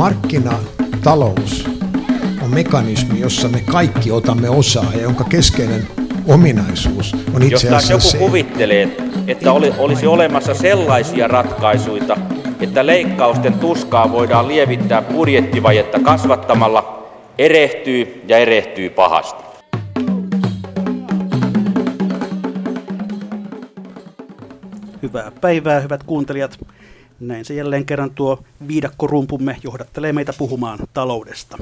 Markkinatalous on mekanismi, jossa me kaikki otamme osaa ja jonka keskeinen ominaisuus on itse Jos taas asiassa joku se, kuvittelee, että oli, olisi olemassa sellaisia ratkaisuja, että leikkausten tuskaa voidaan lievittää budjettivajetta kasvattamalla, erehtyy ja erehtyy pahasti. Hyvää päivää, hyvät kuuntelijat. Näin se jälleen kerran tuo viidakkorumpumme johdattelee meitä puhumaan taloudesta.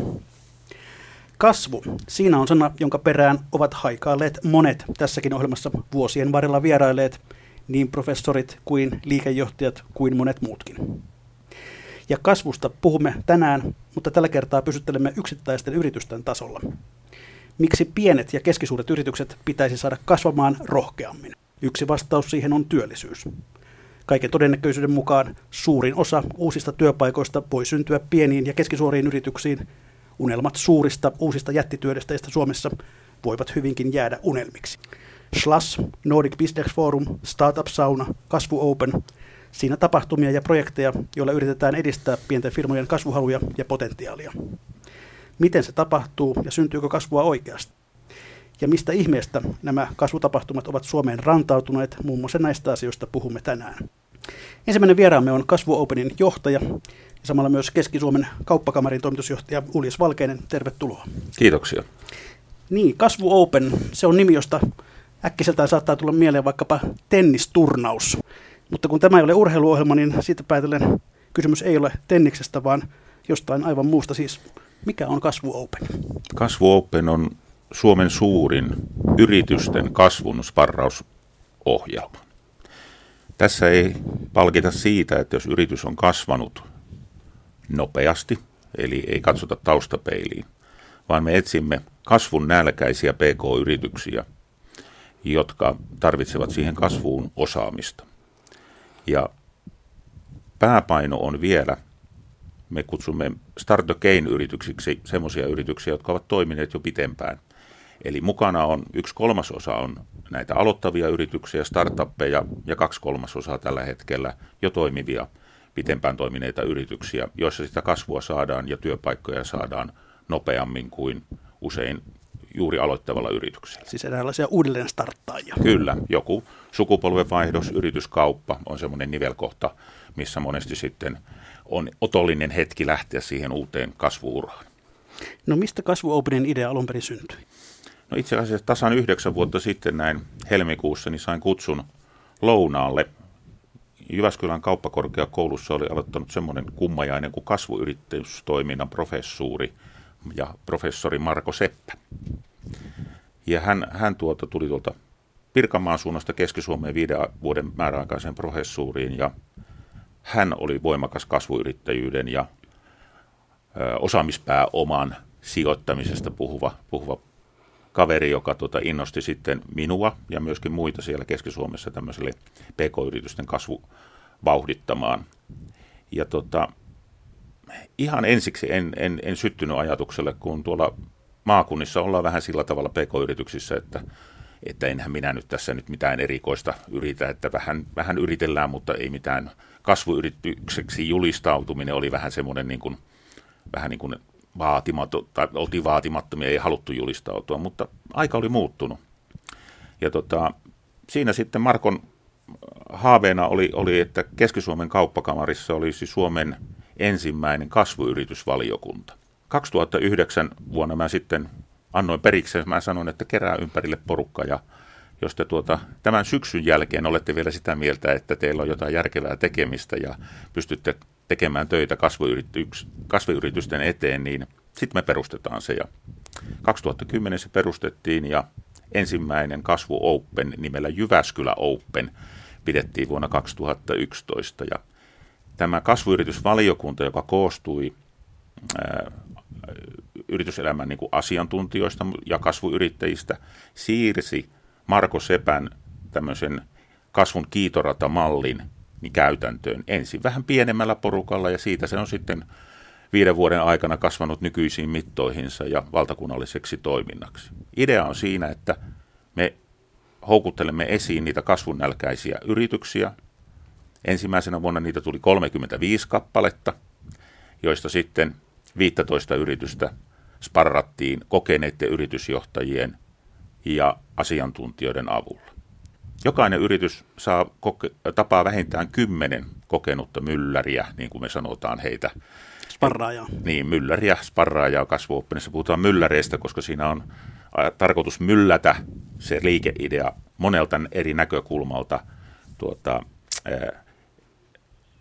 Kasvu. Siinä on sana, jonka perään ovat haikailleet monet tässäkin ohjelmassa vuosien varrella vierailleet, niin professorit kuin liikejohtajat kuin monet muutkin. Ja kasvusta puhumme tänään, mutta tällä kertaa pysyttelemme yksittäisten yritysten tasolla. Miksi pienet ja keskisuuret yritykset pitäisi saada kasvamaan rohkeammin? Yksi vastaus siihen on työllisyys. Kaiken todennäköisyyden mukaan suurin osa uusista työpaikoista voi syntyä pieniin ja keskisuoriin yrityksiin. Unelmat suurista uusista jättityödestäjistä Suomessa voivat hyvinkin jäädä unelmiksi. Schloss, Nordic Business Forum, Startup Sauna, Kasvu Open. Siinä tapahtumia ja projekteja, joilla yritetään edistää pienten firmojen kasvuhaluja ja potentiaalia. Miten se tapahtuu ja syntyykö kasvua oikeasti? Ja mistä ihmeestä nämä kasvutapahtumat ovat Suomeen rantautuneet, muun muassa näistä asioista puhumme tänään. Ensimmäinen vieraamme on Kasvu Openin johtaja ja samalla myös Keski-Suomen kauppakamarin toimitusjohtaja Uljas Valkeinen. Tervetuloa. Kiitoksia. Niin, Kasvu Open, se on nimi, josta äkkiseltään saattaa tulla mieleen vaikkapa tennisturnaus. Mutta kun tämä ei ole urheiluohjelma, niin siitä päätellen kysymys ei ole tenniksestä, vaan jostain aivan muusta. Siis mikä on Kasvu Open? Kasvu Open on Suomen suurin yritysten kasvun sparrausohjelma. Tässä ei palkita siitä, että jos yritys on kasvanut nopeasti, eli ei katsota taustapeiliin, vaan me etsimme kasvun nälkäisiä PK-yrityksiä, jotka tarvitsevat siihen kasvuun osaamista. Ja pääpaino on vielä, me kutsumme Start yrityksiksi semmoisia yrityksiä, jotka ovat toimineet jo pitempään. Eli mukana on yksi kolmasosa on näitä aloittavia yrityksiä, startuppeja ja kaksi kolmasosaa tällä hetkellä jo toimivia, pitempään toimineita yrityksiä, joissa sitä kasvua saadaan ja työpaikkoja saadaan nopeammin kuin usein juuri aloittavalla yrityksellä. Siis eräänlaisia uudelleen starttaajia. Kyllä, joku sukupolvenvaihdos, yrityskauppa on semmoinen nivelkohta, missä monesti sitten on otollinen hetki lähteä siihen uuteen kasvuuraan. No mistä Kasvu Openin idea alun perin syntyi? No itse asiassa tasan yhdeksän vuotta sitten näin helmikuussa niin sain kutsun lounaalle. Jyväskylän kauppakorkeakoulussa oli aloittanut semmoinen kummajainen kuin kasvuyrittäjyystoiminnan professuuri ja professori Marko Seppä. Ja hän, hän tuolta tuli tuolta Pirkanmaan suunnasta Keski-Suomeen viiden vuoden määräaikaiseen professuuriin ja hän oli voimakas kasvuyrittäjyyden ja osaamispääoman sijoittamisesta puhuva, puhuva kaveri, joka tota, innosti sitten minua ja myöskin muita siellä Keski-Suomessa tämmöiselle pk-yritysten kasvu vauhdittamaan. Ja tota, ihan ensiksi en, en, en syttynyt ajatukselle, kun tuolla maakunnissa ollaan vähän sillä tavalla pk-yrityksissä, että, että enhän minä nyt tässä nyt mitään erikoista yritä, että vähän, vähän yritellään, mutta ei mitään kasvuyritykseksi julistautuminen oli vähän semmoinen niin kuin, vähän niin kuin vaatimaton, tai oltiin vaatimattomia, ei haluttu julistautua, mutta aika oli muuttunut. Ja tota, siinä sitten Markon haaveena oli, oli, että Keski-Suomen kauppakamarissa olisi Suomen ensimmäinen kasvuyritysvaliokunta. 2009 vuonna mä sitten annoin periksi, mä sanoin, että kerää ympärille porukka ja jos te tuota, tämän syksyn jälkeen olette vielä sitä mieltä, että teillä on jotain järkevää tekemistä ja pystytte tekemään töitä kasvuyritysten eteen, niin sitten me perustetaan se. Ja 2010 se perustettiin ja ensimmäinen kasvu Open nimellä Jyväskylä Open pidettiin vuonna 2011. Ja tämä kasvuyritysvaliokunta, joka koostui ää, yrityselämän niin kuin asiantuntijoista ja kasvuyrittäjistä, siirsi Marko Sepän tämmöisen kasvun kiitoratamallin niin käytäntöön. Ensin vähän pienemmällä porukalla ja siitä se on sitten viiden vuoden aikana kasvanut nykyisiin mittoihinsa ja valtakunnalliseksi toiminnaksi. Idea on siinä, että me houkuttelemme esiin niitä kasvunnälkäisiä yrityksiä. Ensimmäisenä vuonna niitä tuli 35 kappaletta joista sitten 15 yritystä sparrattiin kokeneiden yritysjohtajien ja asiantuntijoiden avulla. Jokainen yritys saa koke- tapaa vähintään kymmenen kokenutta mylläriä, niin kuin me sanotaan heitä. Sparraajaa. Niin, mylläriä, sparraajaa kasvuoppinissa. Puhutaan mylläreistä, koska siinä on tarkoitus myllätä se liikeidea monelta eri näkökulmalta tuota, ää,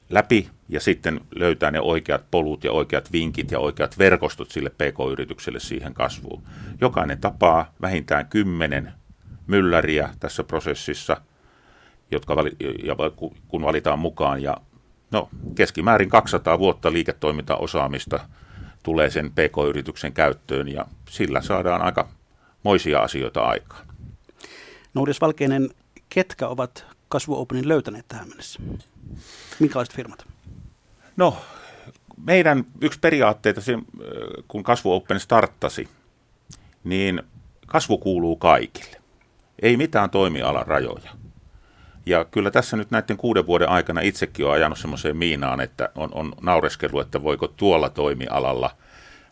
läpi ja sitten löytää ne oikeat polut ja oikeat vinkit ja oikeat verkostot sille pk-yritykselle siihen kasvuun. Jokainen tapaa vähintään kymmenen mylläriä tässä prosessissa, jotka vali, ja kun valitaan mukaan. Ja no, keskimäärin 200 vuotta liiketoimintaosaamista tulee sen pk-yrityksen käyttöön ja sillä saadaan aika moisia asioita aikaan. Noudis Valkeinen, ketkä ovat Kasvu Openin löytäneet tähän mennessä? Minkälaiset firmat? No, meidän yksi periaatteita, kun Kasvu Open starttasi, niin kasvu kuuluu kaikille. Ei mitään toimialan rajoja. Ja kyllä tässä nyt näiden kuuden vuoden aikana itsekin on ajanut semmoiseen miinaan, että on, on naureskellut, että voiko tuolla toimialalla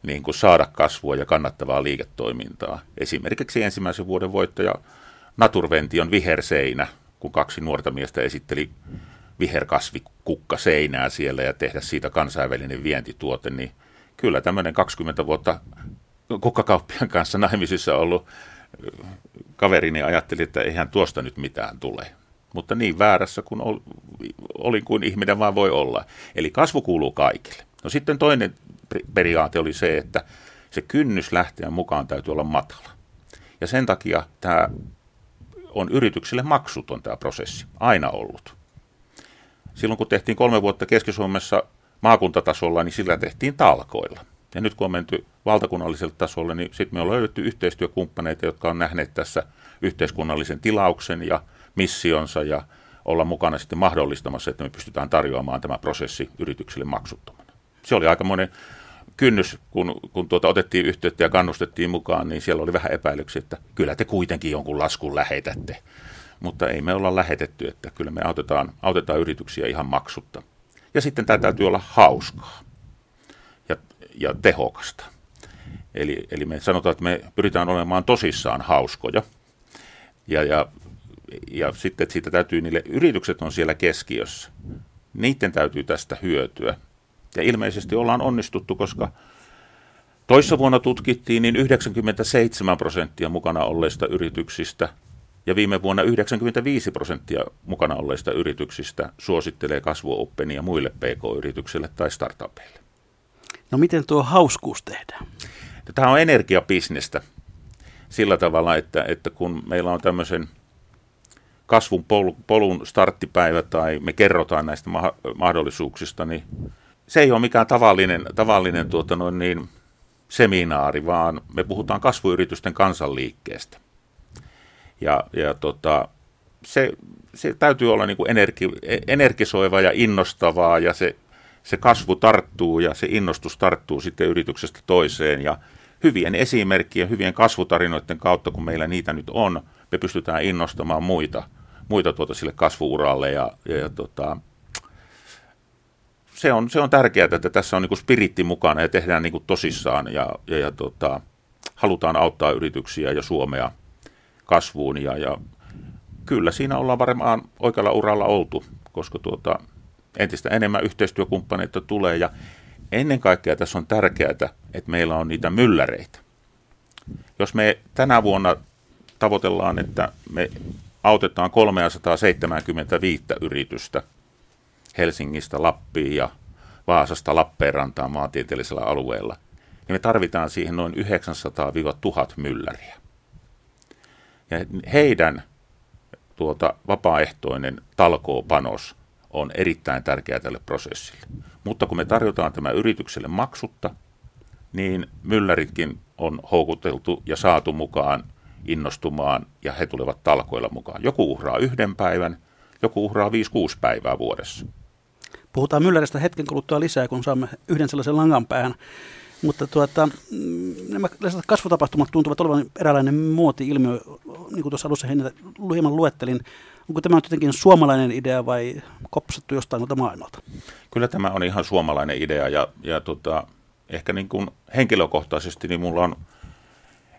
niin kuin saada kasvua ja kannattavaa liiketoimintaa. Esimerkiksi ensimmäisen vuoden voittaja Naturvention viherseinä, kun kaksi nuorta miestä esitteli viherkasvikukka seinää siellä ja tehdä siitä kansainvälinen vientituote, niin kyllä tämmöinen 20 vuotta kukkakauppian kanssa naimisissa ollut kaverini ajatteli, että eihän tuosta nyt mitään tule. Mutta niin väärässä kuin ol, olin kuin ihminen vaan voi olla. Eli kasvu kuuluu kaikille. No sitten toinen periaate oli se, että se kynnys lähteä mukaan täytyy olla matala. Ja sen takia tämä on yrityksille maksuton tämä prosessi, aina ollut. Silloin kun tehtiin kolme vuotta Keski-Suomessa maakuntatasolla, niin sillä tehtiin talkoilla. Ja nyt kun on menty valtakunnalliselle tasolle, niin sitten me on löydetty yhteistyökumppaneita, jotka on nähneet tässä yhteiskunnallisen tilauksen ja missionsa ja olla mukana sitten mahdollistamassa, että me pystytään tarjoamaan tämä prosessi yrityksille maksuttomana. Se oli aika monen kynnys, kun, kun tuota otettiin yhteyttä ja kannustettiin mukaan, niin siellä oli vähän epäilyksiä, että kyllä te kuitenkin jonkun laskun lähetätte. Mutta ei me olla lähetetty, että kyllä me autetaan, autetaan yrityksiä ihan maksutta. Ja sitten tämä täytyy olla hauskaa ja, tehokasta. Eli, eli me sanotaan, että me pyritään olemaan tosissaan hauskoja. Ja, ja, ja sitten että siitä täytyy, niille yritykset on siellä keskiössä. Niiden täytyy tästä hyötyä. Ja ilmeisesti ollaan onnistuttu, koska toissa vuonna tutkittiin niin 97 prosenttia mukana olleista yrityksistä ja viime vuonna 95 prosenttia mukana olleista yrityksistä suosittelee kasvuoppenia muille pk-yrityksille tai startupeille. No miten tuo hauskuus tehdään? Tämä on energiabisnestä sillä tavalla, että, että kun meillä on tämmöisen kasvun polun starttipäivä tai me kerrotaan näistä mahdollisuuksista, niin se ei ole mikään tavallinen, tavallinen tuota noin niin, seminaari, vaan me puhutaan kasvuyritysten kansanliikkeestä. Ja, ja tota, se, se täytyy olla niin kuin energi, energisoiva ja innostavaa ja se, se kasvu tarttuu ja se innostus tarttuu sitten yrityksestä toiseen. Ja hyvien esimerkkien, hyvien kasvutarinoiden kautta, kun meillä niitä nyt on, me pystytään innostamaan muita, muita tuota sille kasvuuralle. Ja, ja, ja tota, se on, se on tärkeää, että tässä on niin spiritti mukana ja tehdään niin tosissaan. Ja, ja, ja tota, halutaan auttaa yrityksiä ja Suomea kasvuun. Ja, ja kyllä siinä ollaan varmaan oikealla uralla oltu, koska tuota, entistä enemmän yhteistyökumppaneita tulee ja ennen kaikkea tässä on tärkeää, että meillä on niitä mylläreitä. Jos me tänä vuonna tavoitellaan, että me autetaan 375 yritystä – Helsingistä Lappiin ja Vaasasta Lappeenrantaan maantieteellisellä alueella, niin me tarvitaan siihen noin 900-1000 mylläriä. Ja heidän tuota, vapaaehtoinen talkoopanos on erittäin tärkeä tälle prosessille. Mutta kun me tarjotaan tämä yritykselle maksutta, niin mylläritkin on houkuteltu ja saatu mukaan innostumaan ja he tulevat talkoilla mukaan. Joku uhraa yhden päivän, joku uhraa 5-6 päivää vuodessa. Puhutaan Mülläristä hetken kuluttua lisää, kun saamme yhden sellaisen langan päähän. Mutta tuota, mm, nämä kasvutapahtumat tuntuvat olevan eräänlainen muoti-ilmiö, niin kuin tuossa alussa hieman luettelin. Onko tämä jotenkin suomalainen idea vai kopsattu jostain tuolta maailmalta? Kyllä tämä on ihan suomalainen idea ja, ja tota, ehkä niin kuin henkilökohtaisesti niin mulla on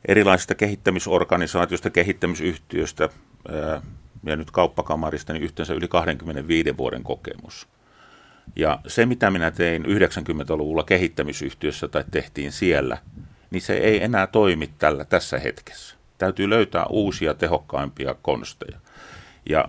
erilaisista kehittämisorganisaatioista, kehittämisyhtiöistä ja nyt kauppakamarista niin yhteensä yli 25 vuoden kokemus. Ja se, mitä minä tein 90-luvulla kehittämisyhtiössä tai tehtiin siellä, niin se ei enää toimi tällä tässä hetkessä. Täytyy löytää uusia, tehokkaimpia konsteja. Ja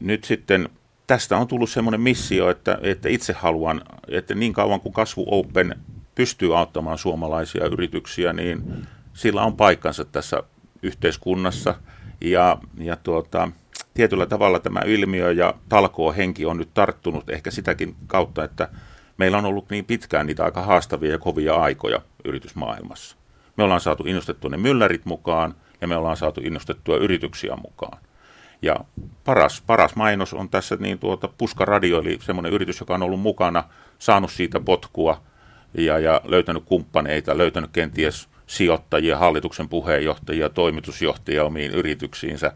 nyt sitten tästä on tullut semmoinen missio, että, että itse haluan, että niin kauan kuin Kasvu Open pystyy auttamaan suomalaisia yrityksiä, niin sillä on paikkansa tässä yhteiskunnassa. Ja, ja tuota, tietyllä tavalla tämä ilmiö ja talkoo henki on nyt tarttunut ehkä sitäkin kautta, että meillä on ollut niin pitkään niitä aika haastavia ja kovia aikoja yritysmaailmassa. Me ollaan saatu innostettua ne myllärit mukaan ja me ollaan saatu innostettua yrityksiä mukaan. Ja paras, paras mainos on tässä niin tuota Puska Radio, eli semmoinen yritys, joka on ollut mukana, saanut siitä potkua ja, ja löytänyt kumppaneita, löytänyt kenties sijoittajia, hallituksen puheenjohtajia, toimitusjohtajia omiin yrityksiinsä,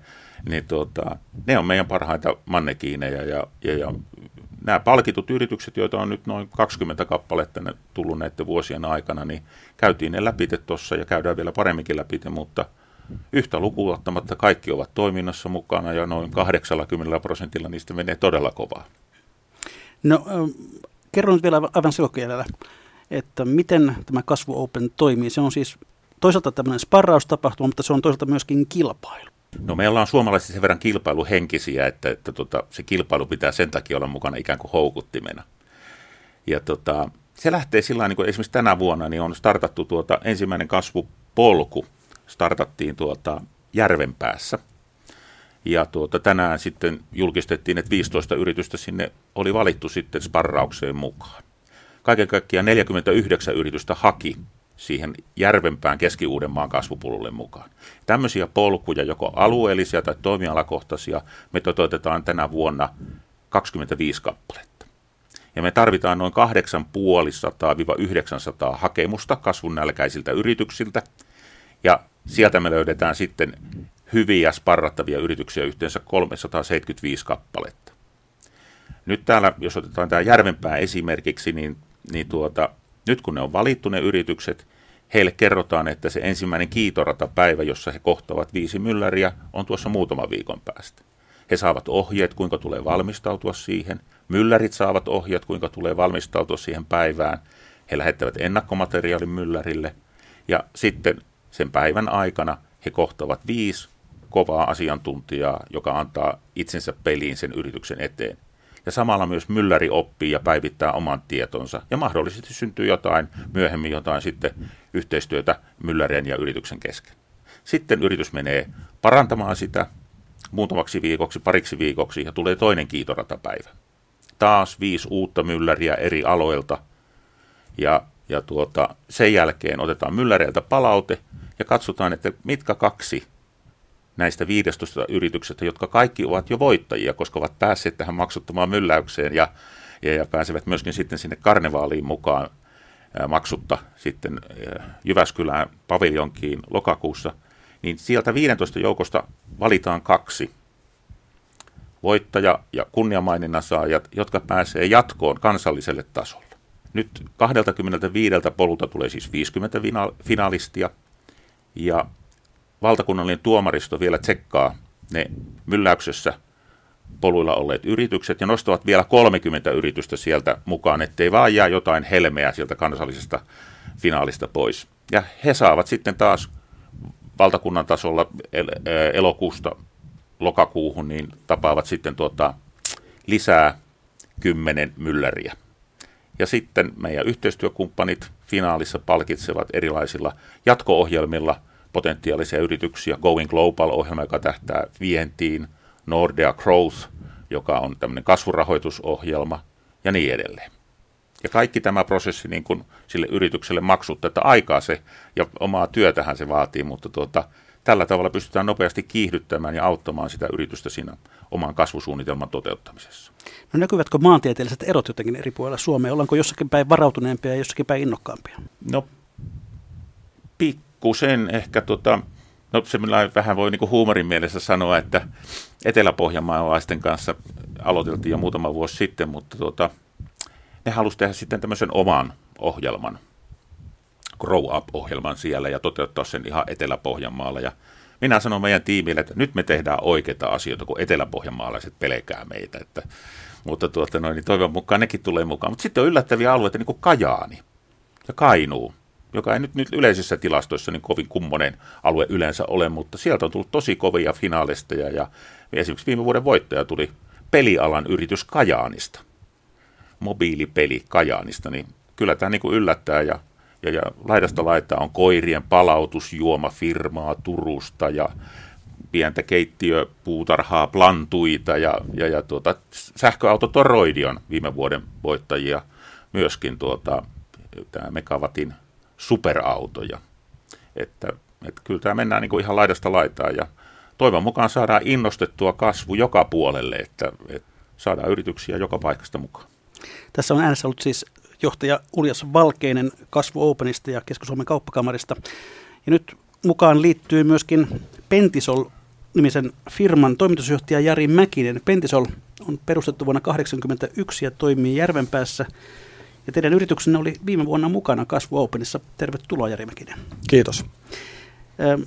niin tuota, ne on meidän parhaita mannekiineja ja, ja, ja nämä palkitut yritykset, joita on nyt noin 20 kappaletta tullut näiden vuosien aikana, niin käytiin ne läpi tuossa ja käydään vielä paremminkin läpi, mutta yhtä lukuuttamatta kaikki ovat toiminnassa mukana ja noin 80 prosentilla niistä menee todella kovaa. No, kerron nyt vielä aivan selkokielellä, että miten tämä Kasvu Open toimii. Se on siis toisaalta tämmöinen sparraustapahtuma, mutta se on toisaalta myöskin kilpailu. No me ollaan suomalaiset sen verran kilpailuhenkisiä, että, että tota, se kilpailu pitää sen takia olla mukana ikään kuin houkuttimena. Ja tota, se lähtee sillä niin kuin esimerkiksi tänä vuonna niin on startattu tuota ensimmäinen kasvupolku, startattiin tuota Järvenpäässä. Ja tuota, tänään sitten julkistettiin, että 15 yritystä sinne oli valittu sitten sparraukseen mukaan. Kaiken kaikkiaan 49 yritystä haki siihen järvenpään Keski-Uudenmaan kasvupululle mukaan. Tämmöisiä polkuja, joko alueellisia tai toimialakohtaisia, me toteutetaan tänä vuonna 25 kappaletta. Ja me tarvitaan noin 8500-900 hakemusta kasvun nälkäisiltä yrityksiltä. Ja sieltä me löydetään sitten hyviä sparrattavia yrityksiä yhteensä 375 kappaletta. Nyt täällä, jos otetaan tämä Järvenpää esimerkiksi, niin, niin tuota, nyt kun ne on valittu ne yritykset, heille kerrotaan, että se ensimmäinen kiitoratapäivä, jossa he kohtavat viisi mylläriä, on tuossa muutaman viikon päästä. He saavat ohjeet, kuinka tulee valmistautua siihen. Myllärit saavat ohjeet, kuinka tulee valmistautua siihen päivään. He lähettävät ennakkomateriaalin myllärille. Ja sitten sen päivän aikana he kohtavat viisi kovaa asiantuntijaa, joka antaa itsensä peliin sen yrityksen eteen ja samalla myös mylläri oppii ja päivittää oman tietonsa ja mahdollisesti syntyy jotain, myöhemmin jotain sitten yhteistyötä myllärien ja yrityksen kesken. Sitten yritys menee parantamaan sitä muutamaksi viikoksi, pariksi viikoksi ja tulee toinen kiitoratapäivä. Taas viisi uutta mylläriä eri aloilta ja, ja tuota, sen jälkeen otetaan mylläreiltä palaute ja katsotaan, että mitkä kaksi näistä 15 yrityksestä, jotka kaikki ovat jo voittajia, koska ovat päässeet tähän maksuttomaan mylläykseen ja, ja, ja pääsevät myöskin sitten sinne karnevaaliin mukaan ää, maksutta sitten ää, Jyväskylään paviljonkiin lokakuussa, niin sieltä 15 joukosta valitaan kaksi voittaja ja kunniamaininnan saajat, jotka pääsee jatkoon kansalliselle tasolle. Nyt 25 polulta tulee siis 50 finalistia ja valtakunnallinen tuomaristo vielä tsekkaa ne mylläyksessä poluilla olleet yritykset ja nostavat vielä 30 yritystä sieltä mukaan, ettei vaan jää jotain helmeä sieltä kansallisesta finaalista pois. Ja he saavat sitten taas valtakunnan tasolla elokuusta lokakuuhun, niin tapaavat sitten tuota, lisää kymmenen mylläriä. Ja sitten meidän yhteistyökumppanit finaalissa palkitsevat erilaisilla jatko-ohjelmilla – potentiaalisia yrityksiä, Going Global-ohjelma, joka tähtää vientiin, Nordea Growth, joka on tämmöinen kasvurahoitusohjelma ja niin edelleen. Ja kaikki tämä prosessi niin kuin sille yritykselle maksutta, että aikaa se ja omaa työtähän se vaatii, mutta tuota, tällä tavalla pystytään nopeasti kiihdyttämään ja auttamaan sitä yritystä siinä oman kasvusuunnitelman toteuttamisessa. No näkyvätkö maantieteelliset erot jotenkin eri puolilla Suomea? Ollaanko jossakin päin varautuneempia ja jossakin päin innokkaampia? No pikkusen ehkä tota, No se vähän voi niin huumorin mielessä sanoa, että Etelä-Pohjanmaalaisten kanssa aloiteltiin jo muutama vuosi sitten, mutta tuota, ne halusivat tehdä sitten tämmöisen oman ohjelman, Grow Up-ohjelman siellä ja toteuttaa sen ihan Etelä-Pohjanmaalla. Ja minä sanon meidän tiimille, että nyt me tehdään oikeita asioita, kun eteläpohjanmaalaiset pelkää meitä. Että, mutta tuota, noin, niin toivon mukaan nekin tulee mukaan. Mutta sitten on yllättäviä alueita, niin kuin Kajaani ja Kainuu, joka ei nyt, nyt yleisissä tilastoissa niin kovin kummonen alue yleensä ole, mutta sieltä on tullut tosi kovia finaalisteja ja esimerkiksi viime vuoden voittaja tuli pelialan yritys Kajaanista, mobiilipeli Kajaanista, niin kyllä tämä niin yllättää ja ja, ja laidasta laittaa on koirien palautusjuomafirmaa Turusta ja pientä keittiöpuutarhaa Plantuita ja, ja, ja tuota, sähköauto Toroidi on viime vuoden voittajia myöskin tuota, tämä Megavatin superautoja. Että, että kyllä tämä mennään niin kuin ihan laidasta laitaan ja toivon mukaan saadaan innostettua kasvu joka puolelle, että, että saadaan yrityksiä joka paikasta mukaan. Tässä on äänessä ollut siis johtaja Uljas Valkeinen Kasvu Openista ja Keski-Suomen kauppakamarista. Ja nyt mukaan liittyy myöskin Pentisol nimisen firman toimitusjohtaja Jari Mäkinen. Pentisol on perustettu vuonna 1981 ja toimii Järvenpäässä. Ja teidän yrityksenne oli viime vuonna mukana Kasvu Openissa. Tervetuloa Jari Mäkinen. Kiitos. Ähm,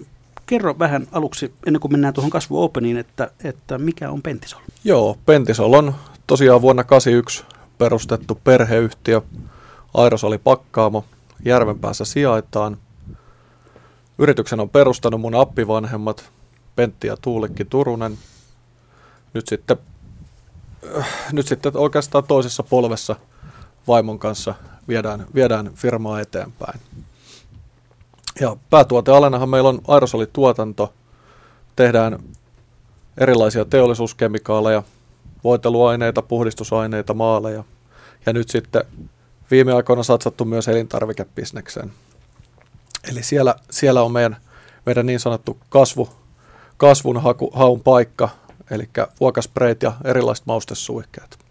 kerro vähän aluksi, ennen kuin mennään tuohon Kasvu Openiin, että, että mikä on Pentisol? Joo, Pentisol on tosiaan vuonna 1981 perustettu perheyhtiö. Airos oli pakkaamo. Järvenpäässä sijaitaan. Yrityksen on perustanut mun appivanhemmat Pentti ja Tuulikki Turunen. Nyt sitten, äh, nyt sitten oikeastaan toisessa polvessa vaimon kanssa viedään, viedään firmaa eteenpäin. Ja päätuotealenahan meillä on aerosolituotanto. Tehdään erilaisia teollisuuskemikaaleja, voiteluaineita, puhdistusaineita, maaleja. Ja nyt sitten viime aikoina satsattu myös elintarvikebisnekseen. Eli siellä, siellä on meidän, meidän niin sanottu kasvu, kasvun haku, haun paikka, eli vuokaspreit ja erilaiset maustesuihkeet.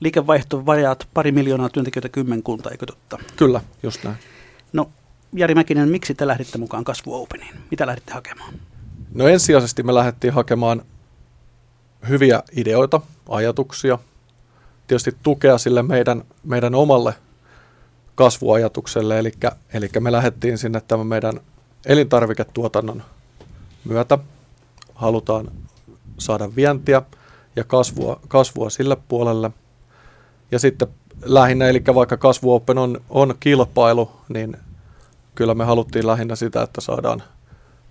Liikevaihto vajaat pari miljoonaa työntekijöitä kymmenkunta, eikö totta? Kyllä, just näin. No Jari Mäkinen, miksi te lähditte mukaan Kasvu Openiin? Mitä lähditte hakemaan? No ensisijaisesti me lähdettiin hakemaan hyviä ideoita, ajatuksia, tietysti tukea sille meidän, meidän omalle kasvuajatukselle, eli, eli me lähdettiin sinne tämän meidän elintarviketuotannon myötä. Halutaan saada vientiä ja kasvua, kasvua sille puolelle. Ja sitten lähinnä, eli vaikka kasvuopen on, on kilpailu, niin kyllä me haluttiin lähinnä sitä, että saadaan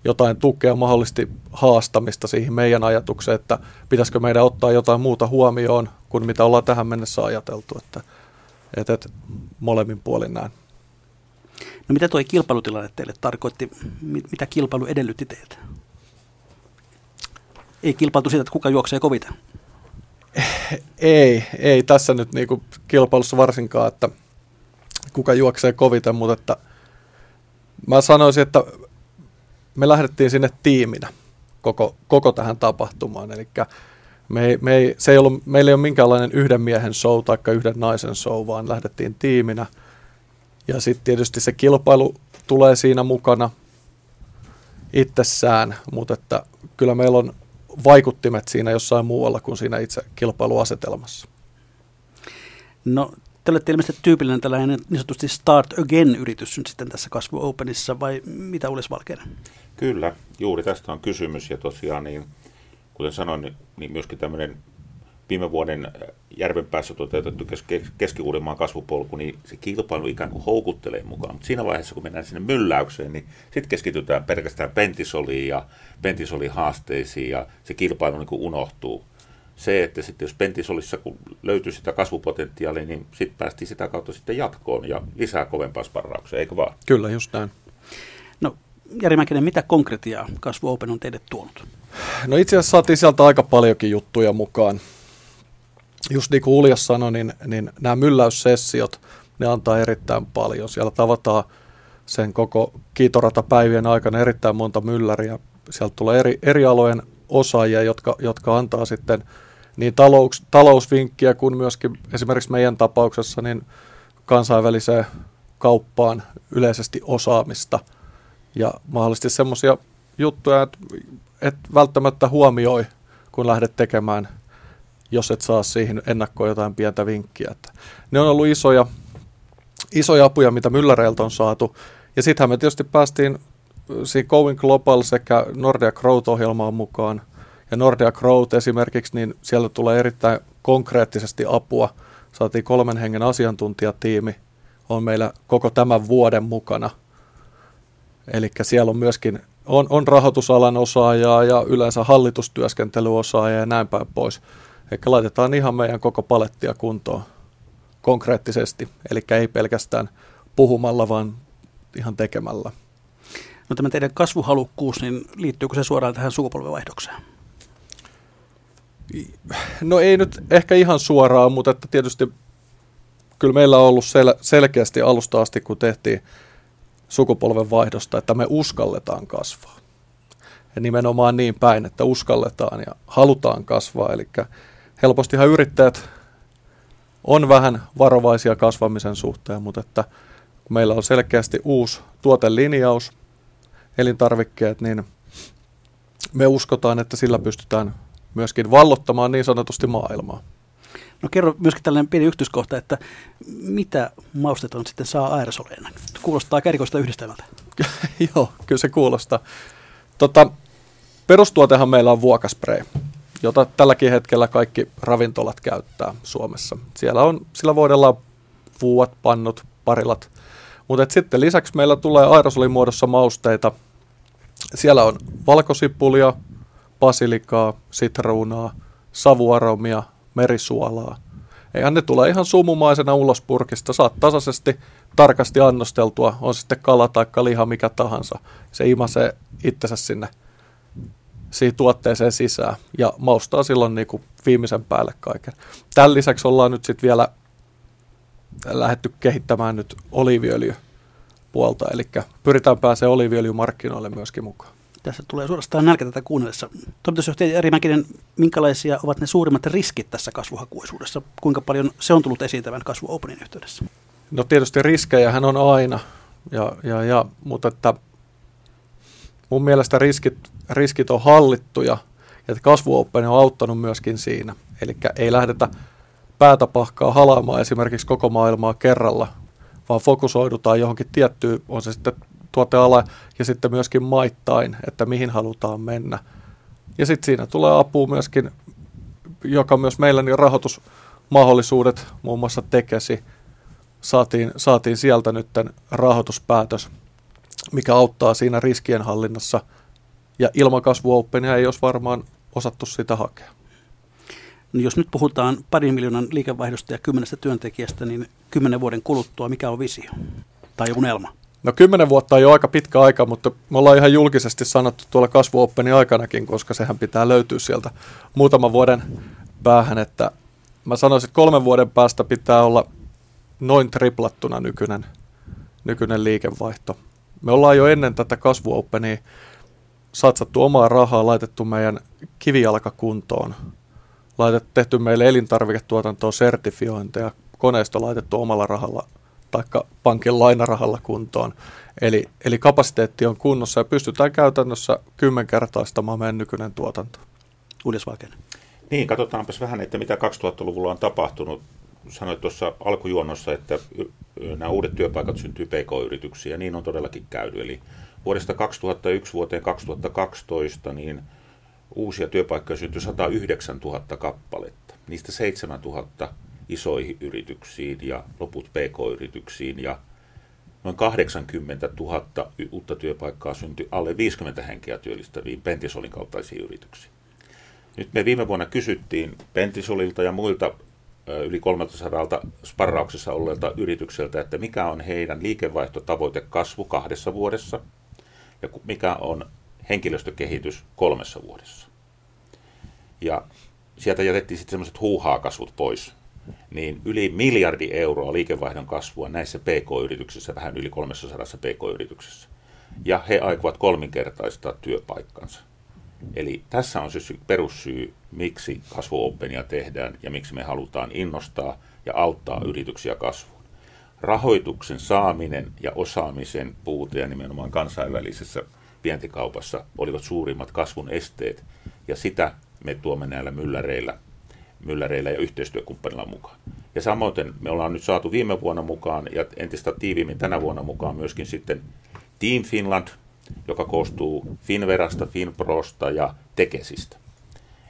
jotain tukea, mahdollisesti haastamista siihen meidän ajatukseen, että pitäisikö meidän ottaa jotain muuta huomioon kuin mitä ollaan tähän mennessä ajateltu, että, että, että molemmin puolin näin. No mitä tuo kilpailutilanne teille tarkoitti? Mitä kilpailu edellytti teiltä? Ei kilpailtu siitä, että kuka juoksee kovita? Ei, ei tässä nyt niinku kilpailussa varsinkaan, että kuka juoksee koviten, mutta että mä sanoisin, että me lähdettiin sinne tiiminä koko, koko tähän tapahtumaan. Eli me ei, me ei, se ei ollut, meillä ei ole minkäänlainen yhden miehen show tai yhden naisen show, vaan lähdettiin tiiminä. Ja sitten tietysti se kilpailu tulee siinä mukana itsessään, mutta että kyllä meillä on vaikuttimet siinä jossain muualla kuin siinä itse kilpailuasetelmassa. No te olette ilmeisesti tyypillinen tällainen niin sanotusti Start Again-yritys nyt sitten tässä Kasvu Openissa, vai mitä Ulis Valkeinen? Kyllä, juuri tästä on kysymys, ja tosiaan niin, kuten sanoin, niin, niin myöskin tämmöinen viime vuoden päässä toteutettu Keski-Uudenmaan kasvupolku, niin se kilpailu ikään kuin houkuttelee mukaan. Mutta siinä vaiheessa, kun mennään sinne mylläykseen, niin sitten keskitytään pelkästään pentisoliin ja pentisolin haasteisiin, ja se kilpailu niin kuin unohtuu se, että sitten jos Pentisolissa kun löytyy sitä kasvupotentiaalia, niin sitten päästiin sitä kautta sitten jatkoon ja lisää kovempaa sparrauksia, eikö vaan? Kyllä, just näin. No, Jari Mäkinen, mitä konkretiaa Kasvu Open on teille tuonut? No itse asiassa saatiin sieltä aika paljonkin juttuja mukaan. Just niin kuin Uljas sanoi, niin, niin nämä mylläyssessiot, ne antaa erittäin paljon. Siellä tavataan sen koko kiitoratapäivien aikana erittäin monta mylläriä. Sieltä tulee eri, eri alojen osaajia, jotka, jotka antaa sitten niin talous, talousvinkkiä kuin myöskin esimerkiksi meidän tapauksessa niin kansainväliseen kauppaan yleisesti osaamista ja mahdollisesti semmoisia juttuja, että et välttämättä huomioi, kun lähdet tekemään, jos et saa siihen ennakkoon jotain pientä vinkkiä. Että ne on ollut isoja, isoja apuja, mitä Mylläreiltä on saatu. Ja sittenhän me tietysti päästiin siinä Going Global sekä Nordea Growth-ohjelmaan mukaan. Ja Nordea Growth esimerkiksi, niin sieltä tulee erittäin konkreettisesti apua. Saatiin kolmen hengen asiantuntijatiimi, on meillä koko tämän vuoden mukana. Eli siellä on myöskin on, on rahoitusalan osaajaa ja yleensä hallitustyöskentelyosaajaa ja näin päin pois. Eli laitetaan ihan meidän koko palettia kuntoon konkreettisesti, eli ei pelkästään puhumalla, vaan ihan tekemällä. No tämä teidän kasvuhalukkuus, niin liittyykö se suoraan tähän sukupolvenvaihdokseen? No ei nyt ehkä ihan suoraan, mutta että tietysti kyllä meillä on ollut sel- selkeästi alusta asti, kun tehtiin sukupolvenvaihdosta, että me uskalletaan kasvaa. Ja nimenomaan niin päin, että uskalletaan ja halutaan kasvaa. Eli helpostihan yrittäjät on vähän varovaisia kasvamisen suhteen, mutta että kun meillä on selkeästi uusi tuotelinjaus, elintarvikkeet, niin me uskotaan, että sillä pystytään myöskin vallottamaan niin sanotusti maailmaa. No kerro myöskin tällainen pieni yksityiskohta, että mitä mausteton sitten saa aerosoleina? Kuulostaa kärkoista yhdistelmältä. Joo, kyllä se kuulostaa. Tota, perustuotehan meillä on vuokaspray, jota tälläkin hetkellä kaikki ravintolat käyttää Suomessa. Siellä on, sillä voidaan vuot, pannut, parilat. Mutta sitten lisäksi meillä tulee aerosolin muodossa mausteita. Siellä on valkosipulia, basilikaa, sitruunaa, savuaromia, merisuolaa. Eihän ne tulee ihan sumumaisena ulos purkista. Saat tasaisesti, tarkasti annosteltua, on sitten kala tai liha, mikä tahansa. Se imasee itsensä sinne siihen tuotteeseen sisään ja maustaa silloin niin kuin viimeisen päälle kaiken. Tämän lisäksi ollaan nyt sitten vielä lähdetty kehittämään nyt oliiviöljypuolta, eli pyritään pääsemään oliiviöljymarkkinoille myöskin mukaan. Tässä tulee suorastaan nälkä tätä kuunnellessa. Toimitusjohtaja Jari Mäkinen, minkälaisia ovat ne suurimmat riskit tässä kasvuhakuisuudessa? Kuinka paljon se on tullut esiin tämän kasvu Openin yhteydessä? No tietysti riskejähän on aina, ja, ja, ja, mutta että mun mielestä riskit, riskit on hallittuja, ja kasvu Open on auttanut myöskin siinä. Eli ei lähdetä päätä pahkaa halaamaan esimerkiksi koko maailmaa kerralla, vaan fokusoidutaan johonkin tiettyyn, on se sitten tuoteala ja sitten myöskin maittain, että mihin halutaan mennä. Ja sitten siinä tulee apu myöskin, joka myös meillä niin rahoitusmahdollisuudet, muun muassa tekesi, saatiin, saatiin sieltä nyt rahoituspäätös, mikä auttaa siinä riskien hallinnassa. Ja ilman kasvu ei olisi varmaan osattu sitä hakea. No jos nyt puhutaan parin miljoonan liikevaihdosta ja kymmenestä työntekijästä, niin kymmenen vuoden kuluttua mikä on visio tai unelma? No kymmenen vuotta on jo aika pitkä aika, mutta me ollaan ihan julkisesti sanottu tuolla kasvuoppenin aikanakin, koska sehän pitää löytyä sieltä muutaman vuoden päähän, että mä sanoisin, että kolmen vuoden päästä pitää olla noin triplattuna nykyinen, nykyinen liikevaihto. Me ollaan jo ennen tätä kasvuoppenia satsattu omaa rahaa, laitettu meidän kivijalka kuntoon, laitettu, tehty meille elintarviketuotantoa sertifiointeja, koneisto laitettu omalla rahalla tai pankin lainarahalla kuntoon. Eli, eli kapasiteetti on kunnossa ja pystytään käytännössä kymmenkertaistamaan meidän nykyinen tuotanto. Uudes Valkeinen. Niin, katsotaanpas vähän, että mitä 2000-luvulla on tapahtunut. Sanoit tuossa alkujuonnossa, että nämä uudet työpaikat syntyy PK-yrityksiin ja niin on todellakin käynyt. Eli vuodesta 2001 vuoteen 2012 niin uusia työpaikkoja syntyi 109 000 kappaletta. Niistä 7 000 isoihin yrityksiin ja loput pk-yrityksiin ja noin 80 000 uutta työpaikkaa syntyi alle 50 henkeä työllistäviin Pentisolin kaltaisiin yrityksiin. Nyt me viime vuonna kysyttiin Pentisolilta ja muilta yli 300 sparrauksessa olleilta yritykseltä, että mikä on heidän liikevaihtotavoite kasvu kahdessa vuodessa ja mikä on henkilöstökehitys kolmessa vuodessa. Ja sieltä jätettiin sitten semmoiset huuhaa-kasvut pois, niin yli miljardi euroa liikevaihdon kasvua näissä PK-yrityksissä, vähän yli 300 PK-yrityksessä. Ja he aikovat kolminkertaistaa työpaikkansa. Eli tässä on se perussyy, miksi kasvuopenia tehdään ja miksi me halutaan innostaa ja auttaa yrityksiä kasvuun. Rahoituksen saaminen ja osaamisen puute ja nimenomaan kansainvälisessä vientikaupassa olivat suurimmat kasvun esteet, ja sitä me tuomme näillä mylläreillä, mylläreillä ja yhteistyökumppanilla mukaan. Ja samoin me ollaan nyt saatu viime vuonna mukaan ja entistä tiiviimmin tänä vuonna mukaan myöskin sitten Team Finland, joka koostuu Finverasta, Finprosta ja Tekesistä.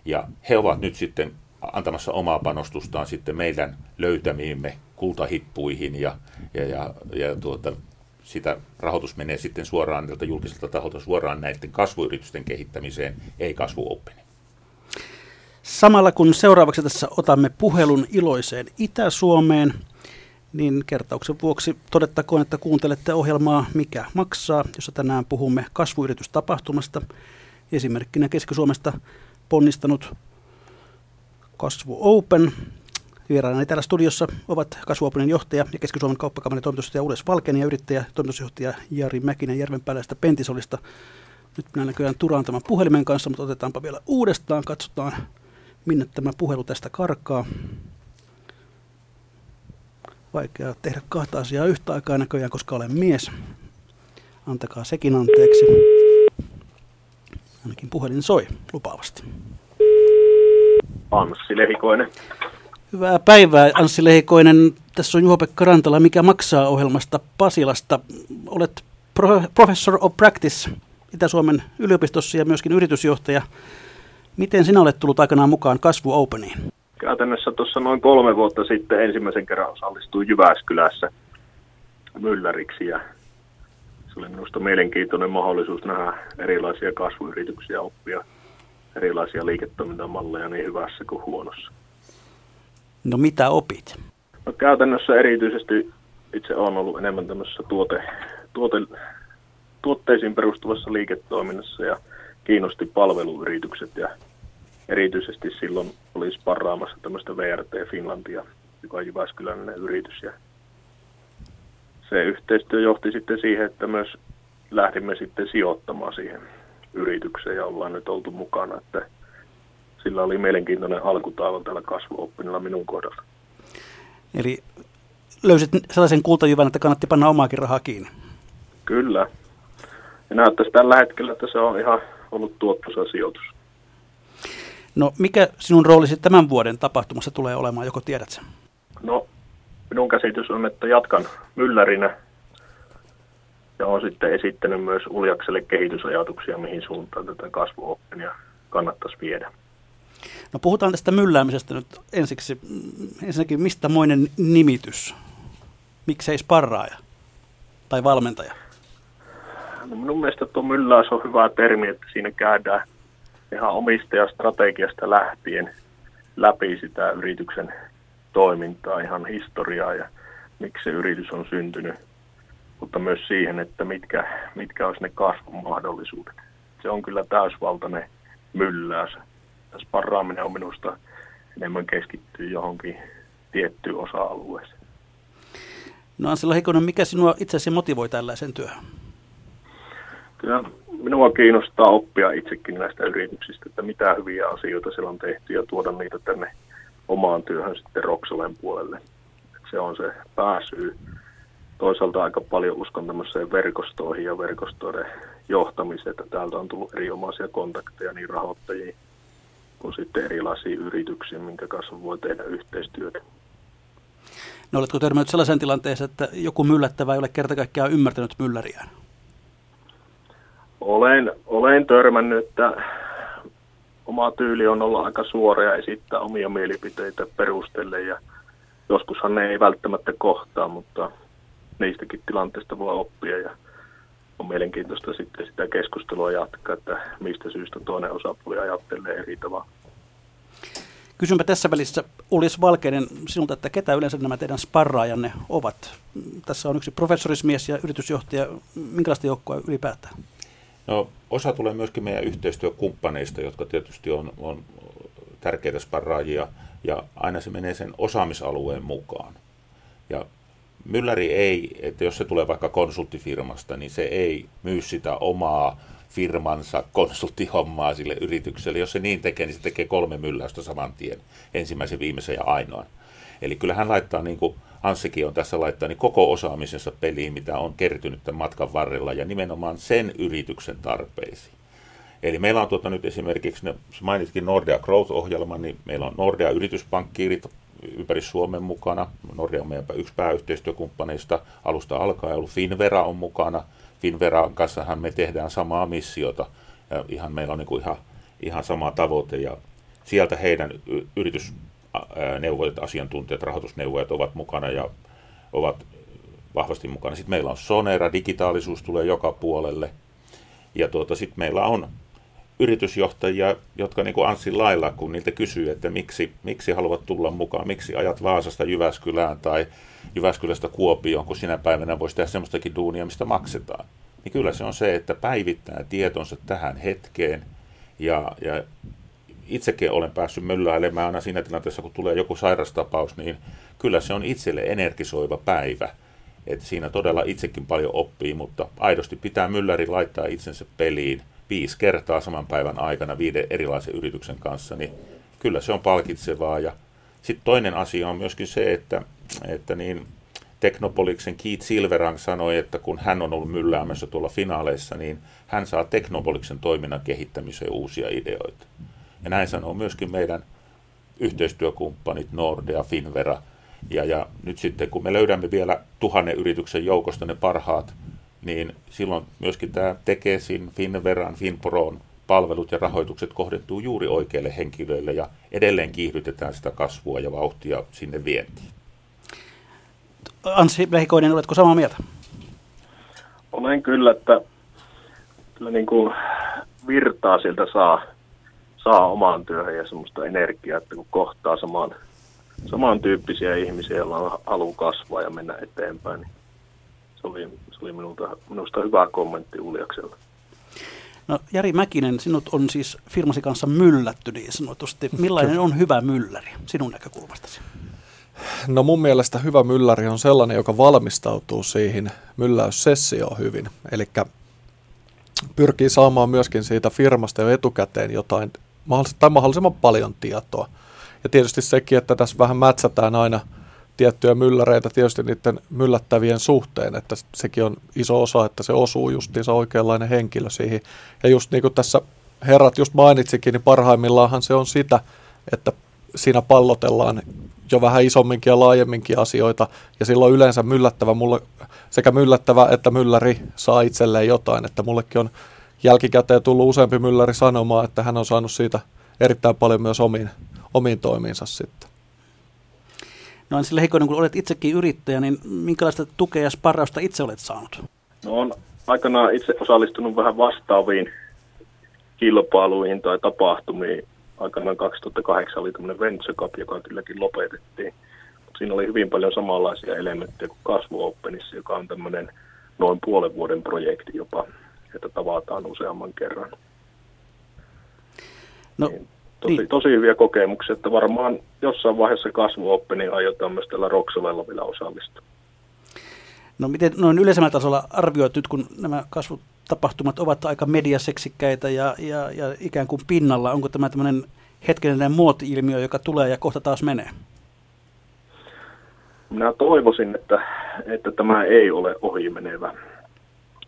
Ja he ovat nyt sitten antamassa omaa panostustaan sitten meidän löytämiimme kultahippuihin ja, ja, ja, ja tuota, sitä rahoitus menee sitten suoraan niiltä julkiselta taholta suoraan näiden kasvuyritysten kehittämiseen, ei kasvuoppini. Samalla kun seuraavaksi tässä otamme puhelun iloiseen Itä-Suomeen, niin kertauksen vuoksi todettakoon, että kuuntelette ohjelmaa Mikä maksaa, jossa tänään puhumme kasvuyritystapahtumasta. Esimerkkinä Keski-Suomesta ponnistanut Kasvu Open. Vieraana täällä studiossa ovat Kasvu Openin johtaja ja Keski-Suomen kauppakamarin toimitusjohtaja Ules Valkeni ja yrittäjä toimitusjohtaja Jari Mäkinen Järvenpääläistä Pentisolista. Nyt minä näköjään turaan tämän puhelimen kanssa, mutta otetaanpa vielä uudestaan. Katsotaan, minne tämä puhelu tästä karkaa. Vaikea tehdä kahta asiaa yhtä aikaa näköjään, koska olen mies. Antakaa sekin anteeksi. Ainakin puhelin soi lupaavasti. Anssi Lehikoinen. Hyvää päivää, Anssi Lehikoinen. Tässä on Juho-Pekka Rantala, mikä maksaa ohjelmasta Pasilasta. Olet Professor of Practice Itä-Suomen yliopistossa ja myöskin yritysjohtaja. Miten sinä olet tullut aikanaan mukaan Kasvu Openiin? Käytännössä tuossa noin kolme vuotta sitten ensimmäisen kerran osallistuin Jyväskylässä mylläriksi ja se oli minusta mielenkiintoinen mahdollisuus nähdä erilaisia kasvuyrityksiä, oppia erilaisia liiketoimintamalleja niin hyvässä kuin huonossa. No mitä opit? No käytännössä erityisesti itse olen ollut enemmän tämmöisessä tuote, tuote, tuotteisiin perustuvassa liiketoiminnassa ja kiinnosti palveluyritykset ja erityisesti silloin oli sparraamassa tämmöistä VRT Finlandia, joka on Jyväskyläinen yritys ja se yhteistyö johti sitten siihen, että myös lähdimme sitten sijoittamaan siihen yritykseen ja ollaan nyt oltu mukana, että sillä oli mielenkiintoinen alkutaival tällä kasvuoppinilla minun kohdalla. Eli löysit sellaisen kultajyvän, että kannatti panna omaakin rahaa kiinni? Kyllä. Ja näyttäisi tällä hetkellä, että se on ihan ollut tuottoisa sijoitus. No mikä sinun roolisi tämän vuoden tapahtumassa tulee olemaan, joko tiedät sen? No minun käsitys on, että jatkan myllärinä ja olen sitten esittänyt myös Uljakselle kehitysajatuksia, mihin suuntaan tätä kasvuoppenia kannattaisi viedä. No puhutaan tästä mylläämisestä nyt ensiksi. Ensinnäkin, mistä moinen nimitys? Miksei sparraaja tai valmentaja? No minun mielestä tuo mylläys on hyvä termi, että siinä käydään ihan omistajastrategiasta lähtien läpi sitä yrityksen toimintaa, ihan historiaa ja miksi se yritys on syntynyt, mutta myös siihen, että mitkä, mitkä olisi ne kasvun mahdollisuudet. Se on kyllä täysvaltainen mylläys. Sparraaminen on minusta enemmän keskittyy johonkin tiettyyn osa-alueeseen. No Ansela Hikonen, mikä sinua itse asiassa motivoi tällaisen työhön? Kyllä minua kiinnostaa oppia itsekin näistä yrityksistä, että mitä hyviä asioita siellä on tehty ja tuoda niitä tänne omaan työhön sitten Roksalen puolelle. Se on se pääsyy. Toisaalta aika paljon uskon tämmöiseen verkostoihin ja verkostoiden johtamiseen, että täältä on tullut erinomaisia kontakteja niin rahoittajiin kuin sitten erilaisiin yrityksiin, minkä kanssa voi tehdä yhteistyötä. No oletko törmännyt sellaisen tilanteeseen, että joku myllättävä ei ole kerta kaikkiaan ymmärtänyt mylläriään? Olen, olen törmännyt, että oma tyyli on olla aika suora ja esittää omia mielipiteitä perustelle ja joskushan ne ei välttämättä kohtaa, mutta niistäkin tilanteista voi oppia ja on mielenkiintoista sitten sitä keskustelua jatkaa, että mistä syystä toinen osapuoli ajattelee eri tavalla. Kysynpä tässä välissä Ulis Valkeinen sinulta, että ketä yleensä nämä teidän sparraajanne ovat? Tässä on yksi professorismies ja yritysjohtaja. Minkälaista joukkoa ylipäätään? No, osa tulee myöskin meidän yhteistyökumppaneista, jotka tietysti on, on tärkeitä sparraajia, ja aina se menee sen osaamisalueen mukaan. Ja Mylläri ei, että jos se tulee vaikka konsulttifirmasta, niin se ei myy sitä omaa firmansa konsulttihommaa sille yritykselle. Jos se niin tekee, niin se tekee kolme mylläystä saman tien, ensimmäisen, viimeisen ja ainoan. Eli kyllä hän laittaa niin kuin Anssikin on tässä laittaa, niin koko osaamisensa peliin, mitä on kertynyt tämän matkan varrella ja nimenomaan sen yrityksen tarpeisiin. Eli meillä on tuota nyt esimerkiksi, mainitkin Nordea Growth-ohjelman, niin meillä on Nordea yrityspankkiirit ympäri Suomen mukana. Nordea on meidän yksi pääyhteistyökumppaneista. Alusta alkaen ollut Finvera on mukana. Finveran kanssahan me tehdään samaa missiota. Ja ihan meillä on niin kuin ihan, ihan sama tavoite ja sieltä heidän yritysneuvojat, asiantuntijat, rahoitusneuvojat ovat mukana ja ovat vahvasti mukana. Sitten meillä on Sonera, digitaalisuus tulee joka puolelle. Ja tuota, sitten meillä on yritysjohtajia, jotka niin kuin Anssin lailla, kun niiltä kysyy, että miksi, miksi haluat tulla mukaan, miksi ajat Vaasasta Jyväskylään tai Jyväskylästä Kuopioon, kun sinä päivänä voisi tehdä semmoistakin duunia, mistä maksetaan. Niin kyllä se on se, että päivittää tietonsa tähän hetkeen ja, ja itsekin olen päässyt mylläilemään aina siinä tilanteessa, kun tulee joku sairastapaus, niin kyllä se on itselle energisoiva päivä. Että siinä todella itsekin paljon oppii, mutta aidosti pitää mylläri laittaa itsensä peliin – viisi kertaa saman päivän aikana viiden erilaisen yrityksen kanssa, niin kyllä se on palkitsevaa. Ja sitten toinen asia on myöskin se, että, että niin Teknopoliksen Keith Silverang sanoi, että kun hän on ollut mylläämässä tuolla finaaleissa, niin hän saa Teknopoliksen toiminnan kehittämiseen uusia ideoita. Ja näin sanoo myöskin meidän yhteistyökumppanit Nordea, Finvera. Ja, ja nyt sitten kun me löydämme vielä tuhannen yrityksen joukosta ne parhaat niin silloin myöskin tämä Tekesin, Finveran, Finproon palvelut ja rahoitukset kohdentuu juuri oikeille henkilöille ja edelleen kiihdytetään sitä kasvua ja vauhtia sinne vientiin. Anssi Lehikoinen, oletko samaa mieltä? Olen kyllä, että kyllä niin kuin virtaa sieltä saa, saa omaan työhön ja semmoista energiaa, että kun kohtaa samaan, samantyyppisiä ihmisiä, joilla on halu kasvaa ja mennä eteenpäin, niin se oli, se oli minulta, minusta hyvä kommentti Uljaksella. No Jari Mäkinen, sinut on siis firmasi kanssa myllätty niin sanotusti. Millainen on hyvä mylläri sinun näkökulmastasi? No mun mielestä hyvä mylläri on sellainen, joka valmistautuu siihen mylläyssessioon hyvin. Eli pyrkii saamaan myöskin siitä firmasta jo etukäteen jotain, tai mahdollisimman paljon tietoa. Ja tietysti sekin, että tässä vähän mätsätään aina – tiettyjä mylläreitä tietysti niiden myllättävien suhteen, että sekin on iso osa, että se osuu justiinsa oikeanlainen henkilö siihen. Ja just niin kuin tässä herrat just mainitsikin, niin parhaimmillaanhan se on sitä, että siinä pallotellaan jo vähän isomminkin ja laajemminkin asioita, ja silloin yleensä myllättävä mulle, sekä myllättävä että mylläri saa itselleen jotain, että mullekin on jälkikäteen tullut useampi mylläri sanomaan, että hän on saanut siitä erittäin paljon myös omiin, omiin toimiinsa sitten. No Anssi Lehikoinen, kun olet itsekin yrittäjä, niin minkälaista tukea ja sparrausta itse olet saanut? No on aikanaan itse osallistunut vähän vastaaviin kilpailuihin tai tapahtumiin. Aikanaan 2008 oli tämmöinen Venture Cup, joka kylläkin lopetettiin. Siinä oli hyvin paljon samanlaisia elementtejä kuin Kasvu Openissa, joka on tämmöinen noin puolen vuoden projekti jopa, että tavataan useamman kerran. No, niin tosi, niin. tosi hyviä kokemuksia, että varmaan jossain vaiheessa kasvuoppi, niin aiotaan myös tällä Roksolella vielä osallistua. No miten noin yleisemmällä tasolla arvioit nyt, kun nämä kasvutapahtumat ovat aika mediaseksikkäitä ja, ja, ja ikään kuin pinnalla, onko tämä tämmöinen hetkellinen muoti-ilmiö, joka tulee ja kohta taas menee? Minä toivoisin, että, että tämä ei ole ohimenevä.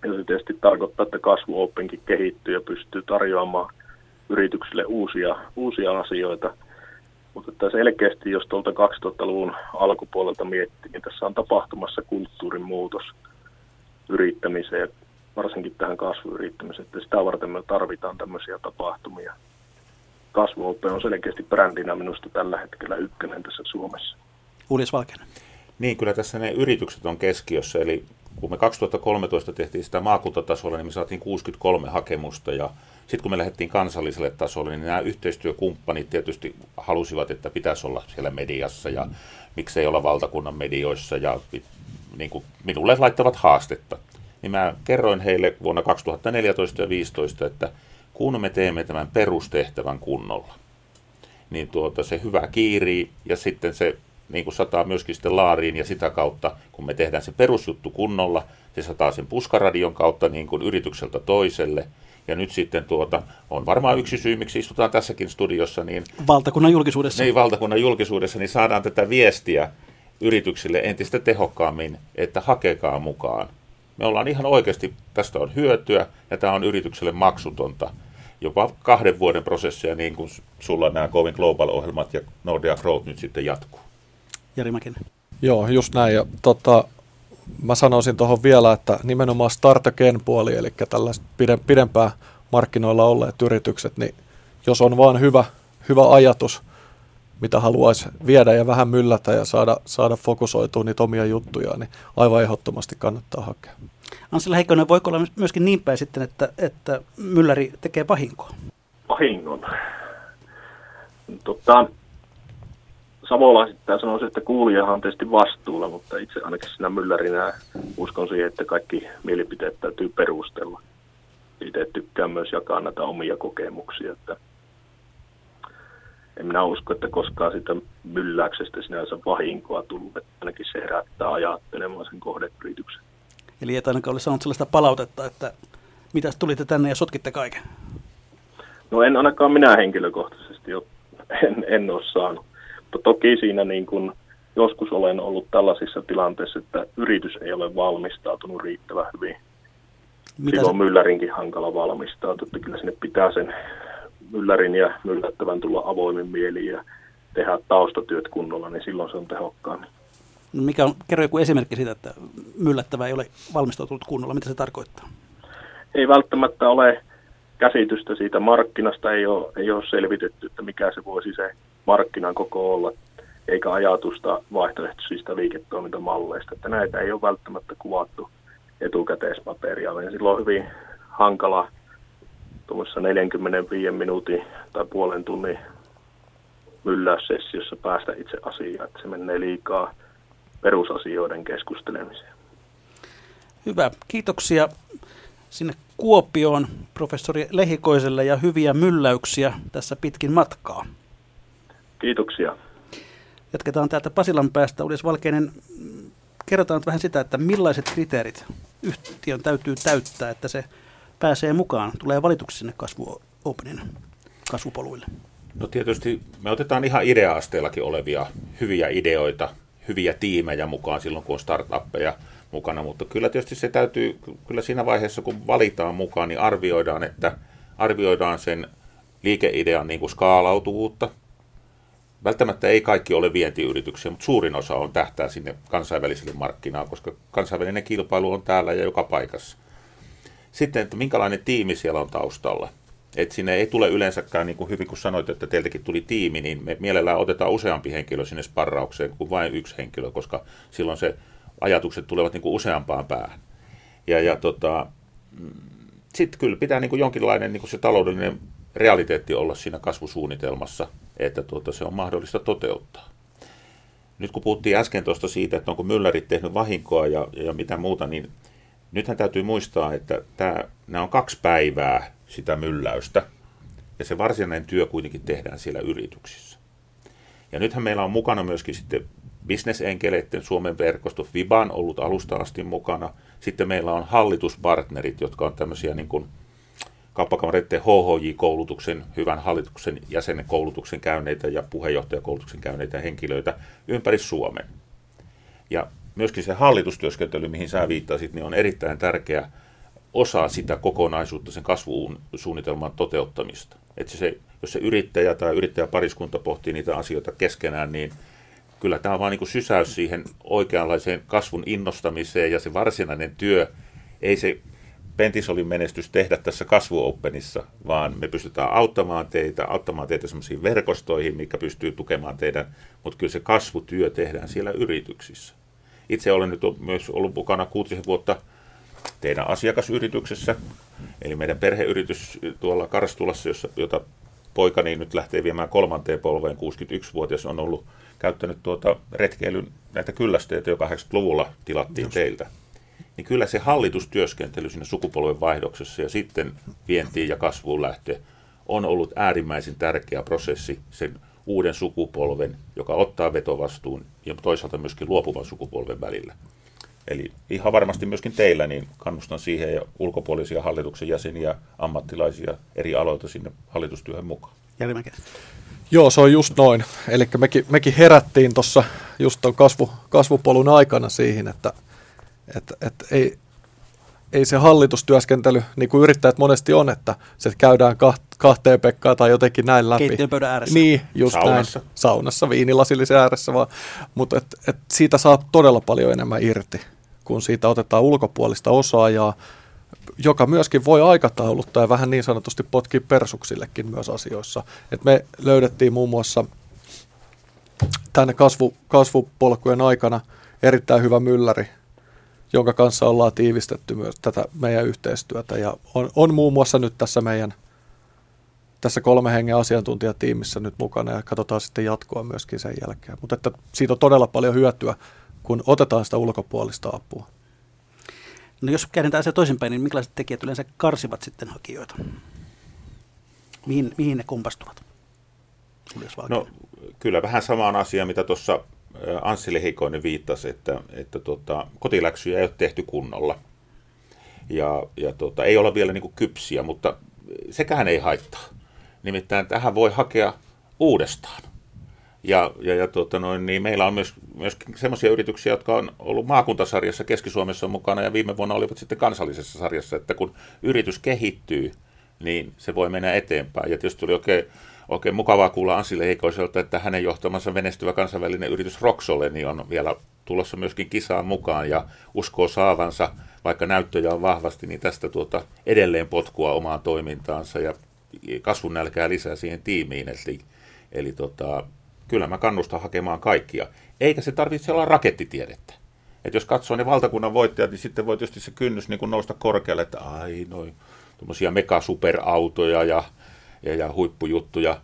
Ja se tietysti tarkoittaa, että kasvuoppenkin kehittyy ja pystyy tarjoamaan – yrityksille uusia, uusia asioita. Mutta että selkeästi, jos tuolta 2000-luvun alkupuolelta miettii, niin tässä on tapahtumassa kulttuurin muutos yrittämiseen, varsinkin tähän kasvuyrittämiseen. Että sitä varten me tarvitaan tämmöisiä tapahtumia. Kasvuope on selkeästi brändinä minusta tällä hetkellä ykkönen tässä Suomessa. Uulis Valkeinen. Niin, kyllä tässä ne yritykset on keskiössä, eli kun me 2013 tehtiin sitä maakuntatasolla, niin me saatiin 63 hakemusta ja sitten kun me lähdettiin kansalliselle tasolle, niin nämä yhteistyökumppanit tietysti halusivat, että pitäisi olla siellä mediassa ja miksei olla valtakunnan medioissa ja niin kuin minulle laittavat haastetta. Niin mä kerroin heille vuonna 2014 ja 2015, että kun me teemme tämän perustehtävän kunnolla, niin tuota, se hyvä kiirii ja sitten se niin kuin sataa myöskin sitten laariin ja sitä kautta, kun me tehdään se perusjuttu kunnolla, se sataa sen puskaradion kautta niin kuin yritykseltä toiselle – ja nyt sitten tuota, on varmaan yksi syy, miksi istutaan tässäkin studiossa. Niin, valtakunnan julkisuudessa. Niin, valtakunnan julkisuudessa, niin saadaan tätä viestiä yrityksille entistä tehokkaammin, että hakekaa mukaan. Me ollaan ihan oikeasti, tästä on hyötyä ja tämä on yritykselle maksutonta. Jopa kahden vuoden prosessia, niin kuin sulla nämä Going Global-ohjelmat ja Nordea Growth nyt sitten jatkuu. Jari Mäkinen. Joo, just näin. Ja, tota, mä sanoisin tuohon vielä, että nimenomaan start again puoli, eli tällaiset pidempään markkinoilla olleet yritykset, niin jos on vaan hyvä, hyvä ajatus, mitä haluaisi viedä ja vähän myllätä ja saada, saada fokusoitua niitä omia juttuja, niin aivan ehdottomasti kannattaa hakea. Ansel Heikkonen, voiko olla myöskin niin päin sitten, että, että mylläri tekee vahinkoa? Vahingon? Tota, savolaisettain sanoisin, että kuulijahan on tietysti vastuulla, mutta itse ainakin sinä myllärinä uskon siihen, että kaikki mielipiteet täytyy perustella. Itse tykkään myös jakaa näitä omia kokemuksia, että en minä usko, että koskaan sitä mylläyksestä sinänsä vahinkoa tullut, että ainakin se herättää ajattelemaan sen kohdeyrityksen. Eli et ainakaan ole saanut sellaista palautetta, että mitä tulitte tänne ja sotkitte kaiken? No en ainakaan minä henkilökohtaisesti ole, en, en ole saanut. Mutta toki siinä niin kuin joskus olen ollut tällaisissa tilanteissa, että yritys ei ole valmistautunut riittävän hyvin. Mitä Silloin se... myllärinkin hankala valmistautua, että kyllä sinne pitää sen myllärin ja myllättävän tulla avoimin mieli ja tehdä taustatyöt kunnolla, niin silloin se on tehokkaammin. No mikä on, kerro joku esimerkki siitä, että myllättävä ei ole valmistautunut kunnolla. Mitä se tarkoittaa? Ei välttämättä ole käsitystä siitä markkinasta, ei ole, ei ole selvitetty, että mikä se voisi se markkinan koko olla, eikä ajatusta vaihtoehtoisista liiketoimintamalleista. Että näitä ei ole välttämättä kuvattu etukäteismateriaaliin. Silloin on hyvin hankala tuommoisessa 45 minuutin tai puolen tunnin mylläyssessiossa päästä itse asiaan, että se menee liikaa perusasioiden keskustelemiseen. Hyvä. Kiitoksia sinne Kuopioon professori Lehikoiselle ja hyviä mylläyksiä tässä pitkin matkaa. Kiitoksia. Jatketaan täältä Pasilan päästä. Ulis Valkeinen, kerrotaan vähän sitä, että millaiset kriteerit yhtiön täytyy täyttää, että se pääsee mukaan, tulee valituksi sinne kasvu Openin kasvupoluille? No tietysti me otetaan ihan idea-asteellakin olevia hyviä ideoita, hyviä tiimejä mukaan silloin, kun on startuppeja mukana, mutta kyllä tietysti se täytyy, kyllä siinä vaiheessa, kun valitaan mukaan, niin arvioidaan, että arvioidaan sen liikeidean niin kuin skaalautuvuutta. Välttämättä ei kaikki ole vientiyrityksiä, mutta suurin osa on tähtää sinne kansainväliselle markkinaan, koska kansainvälinen kilpailu on täällä ja joka paikassa. Sitten, että minkälainen tiimi siellä on taustalla. Että sinne ei tule yleensäkään, niin kuin hyvin kun sanoit, että teiltäkin tuli tiimi, niin me mielellään otetaan useampi henkilö sinne sparraukseen kuin vain yksi henkilö, koska silloin se ajatukset tulevat niin kuin useampaan päähän. Ja, ja tota, mm, sitten kyllä pitää niin kuin jonkinlainen niin kuin se taloudellinen realiteetti olla siinä kasvusuunnitelmassa, että tuota, se on mahdollista toteuttaa. Nyt kun puhuttiin äsken tuosta siitä, että onko myllärit tehnyt vahinkoa ja, ja mitä muuta, niin nythän täytyy muistaa, että tämä, nämä on kaksi päivää sitä mylläystä, ja se varsinainen työ kuitenkin tehdään siellä yrityksissä. Ja nythän meillä on mukana myöskin sitten bisnesenkeleiden Suomen verkosto, FIBA on ollut alusta asti mukana. Sitten meillä on hallituspartnerit, jotka on tämmöisiä niin kuin kauppakamareiden HHJ-koulutuksen, hyvän hallituksen jäsenen koulutuksen käyneitä ja puheenjohtajakoulutuksen käyneitä henkilöitä ympäri Suomen. Ja myöskin se hallitustyöskentely, mihin sä viittasit, niin on erittäin tärkeä osa sitä kokonaisuutta, sen kasvusuunnitelman toteuttamista. Että se, jos se yrittäjä tai yrittäjäpariskunta pohtii niitä asioita keskenään, niin kyllä tämä on vain niin sysäys siihen oikeanlaiseen kasvun innostamiseen ja se varsinainen työ, ei se Pentisolin menestys tehdä tässä kasvuopenissa, vaan me pystytään auttamaan teitä, auttamaan teitä sellaisiin verkostoihin, mikä pystyy tukemaan teidän, mutta kyllä se kasvutyö tehdään siellä yrityksissä. Itse olen nyt myös ollut mukana kuutisen vuotta teidän asiakasyrityksessä, eli meidän perheyritys tuolla Karstulassa, jossa, jota poikani nyt lähtee viemään kolmanteen polveen, 61-vuotias on ollut käyttänyt tuota retkeilyn näitä kyllästeitä, joka 80-luvulla tilattiin Just. teiltä. Niin kyllä se hallitustyöskentely siinä sukupolven vaihdoksessa ja sitten vientiin ja kasvuun lähtö on ollut äärimmäisen tärkeä prosessi sen uuden sukupolven, joka ottaa vetovastuun ja toisaalta myöskin luopuvan sukupolven välillä. Eli ihan varmasti myöskin teillä, niin kannustan siihen ja ulkopuolisia hallituksen jäseniä, ammattilaisia eri aloilta sinne hallitustyöhön mukaan. Jälkimäkin. Joo, se on just noin. Eli mekin, mekin herättiin tuossa just tuon kasvu, kasvupolun aikana siihen, että, että, että ei, ei se hallitustyöskentely, niin kuin yrittäjät monesti on, että se käydään kahteen pekkaa tai jotenkin näin läpi. Keittiönpöydän ääressä. Niin, just Saunassa. näin. Saunassa, viinilasillisen ääressä vaan. Mutta et, et siitä saa todella paljon enemmän irti, kun siitä otetaan ulkopuolista osaajaa, joka myöskin voi aikatauluttaa ja vähän niin sanotusti potkia persuksillekin myös asioissa. Et me löydettiin muun muassa tänne kasvu, kasvupolkujen aikana erittäin hyvä mylläri, jonka kanssa ollaan tiivistetty myös tätä meidän yhteistyötä. Ja on, on muun muassa nyt tässä meidän tässä kolme hengen asiantuntijatiimissä nyt mukana ja katsotaan sitten jatkoa myöskin sen jälkeen. Mutta että siitä on todella paljon hyötyä, kun otetaan sitä ulkopuolista apua. No jos käännetään se toisinpäin, niin minkälaiset tekijät yleensä karsivat sitten hakijoita? Mihin, mihin ne kompastuvat? No kyllä vähän samaan asiaan, mitä tuossa Anssi Lehikoinen viittasi, että, että tota, kotiläksyjä ei ole tehty kunnolla. Ja, ja tota, ei olla vielä niin kypsiä, mutta sekään ei haittaa. Nimittäin tähän voi hakea uudestaan. Ja, ja, ja tuota noin, niin meillä on myös, myös sellaisia yrityksiä, jotka on ollut maakuntasarjassa Keski-Suomessa mukana ja viime vuonna olivat sitten kansallisessa sarjassa, että kun yritys kehittyy, niin se voi mennä eteenpäin. Ja tietysti oli oikein, oikein mukavaa kuulla Ansi Leikoiselta, että hänen johtamansa menestyvä kansainvälinen yritys Roxole niin on vielä tulossa myöskin kisaan mukaan ja uskoo saavansa, vaikka näyttöjä on vahvasti, niin tästä tuota edelleen potkua omaan toimintaansa ja kasvun nälkää lisää siihen tiimiin. Eli, eli tota, kyllä mä kannustan hakemaan kaikkia. Eikä se tarvitse olla rakettitiedettä. Et jos katsoo ne valtakunnan voittajat, niin sitten voi tietysti se kynnys niin nousta korkealle, että ai noin tuommoisia megasuperautoja ja, ja, ja huippujuttuja.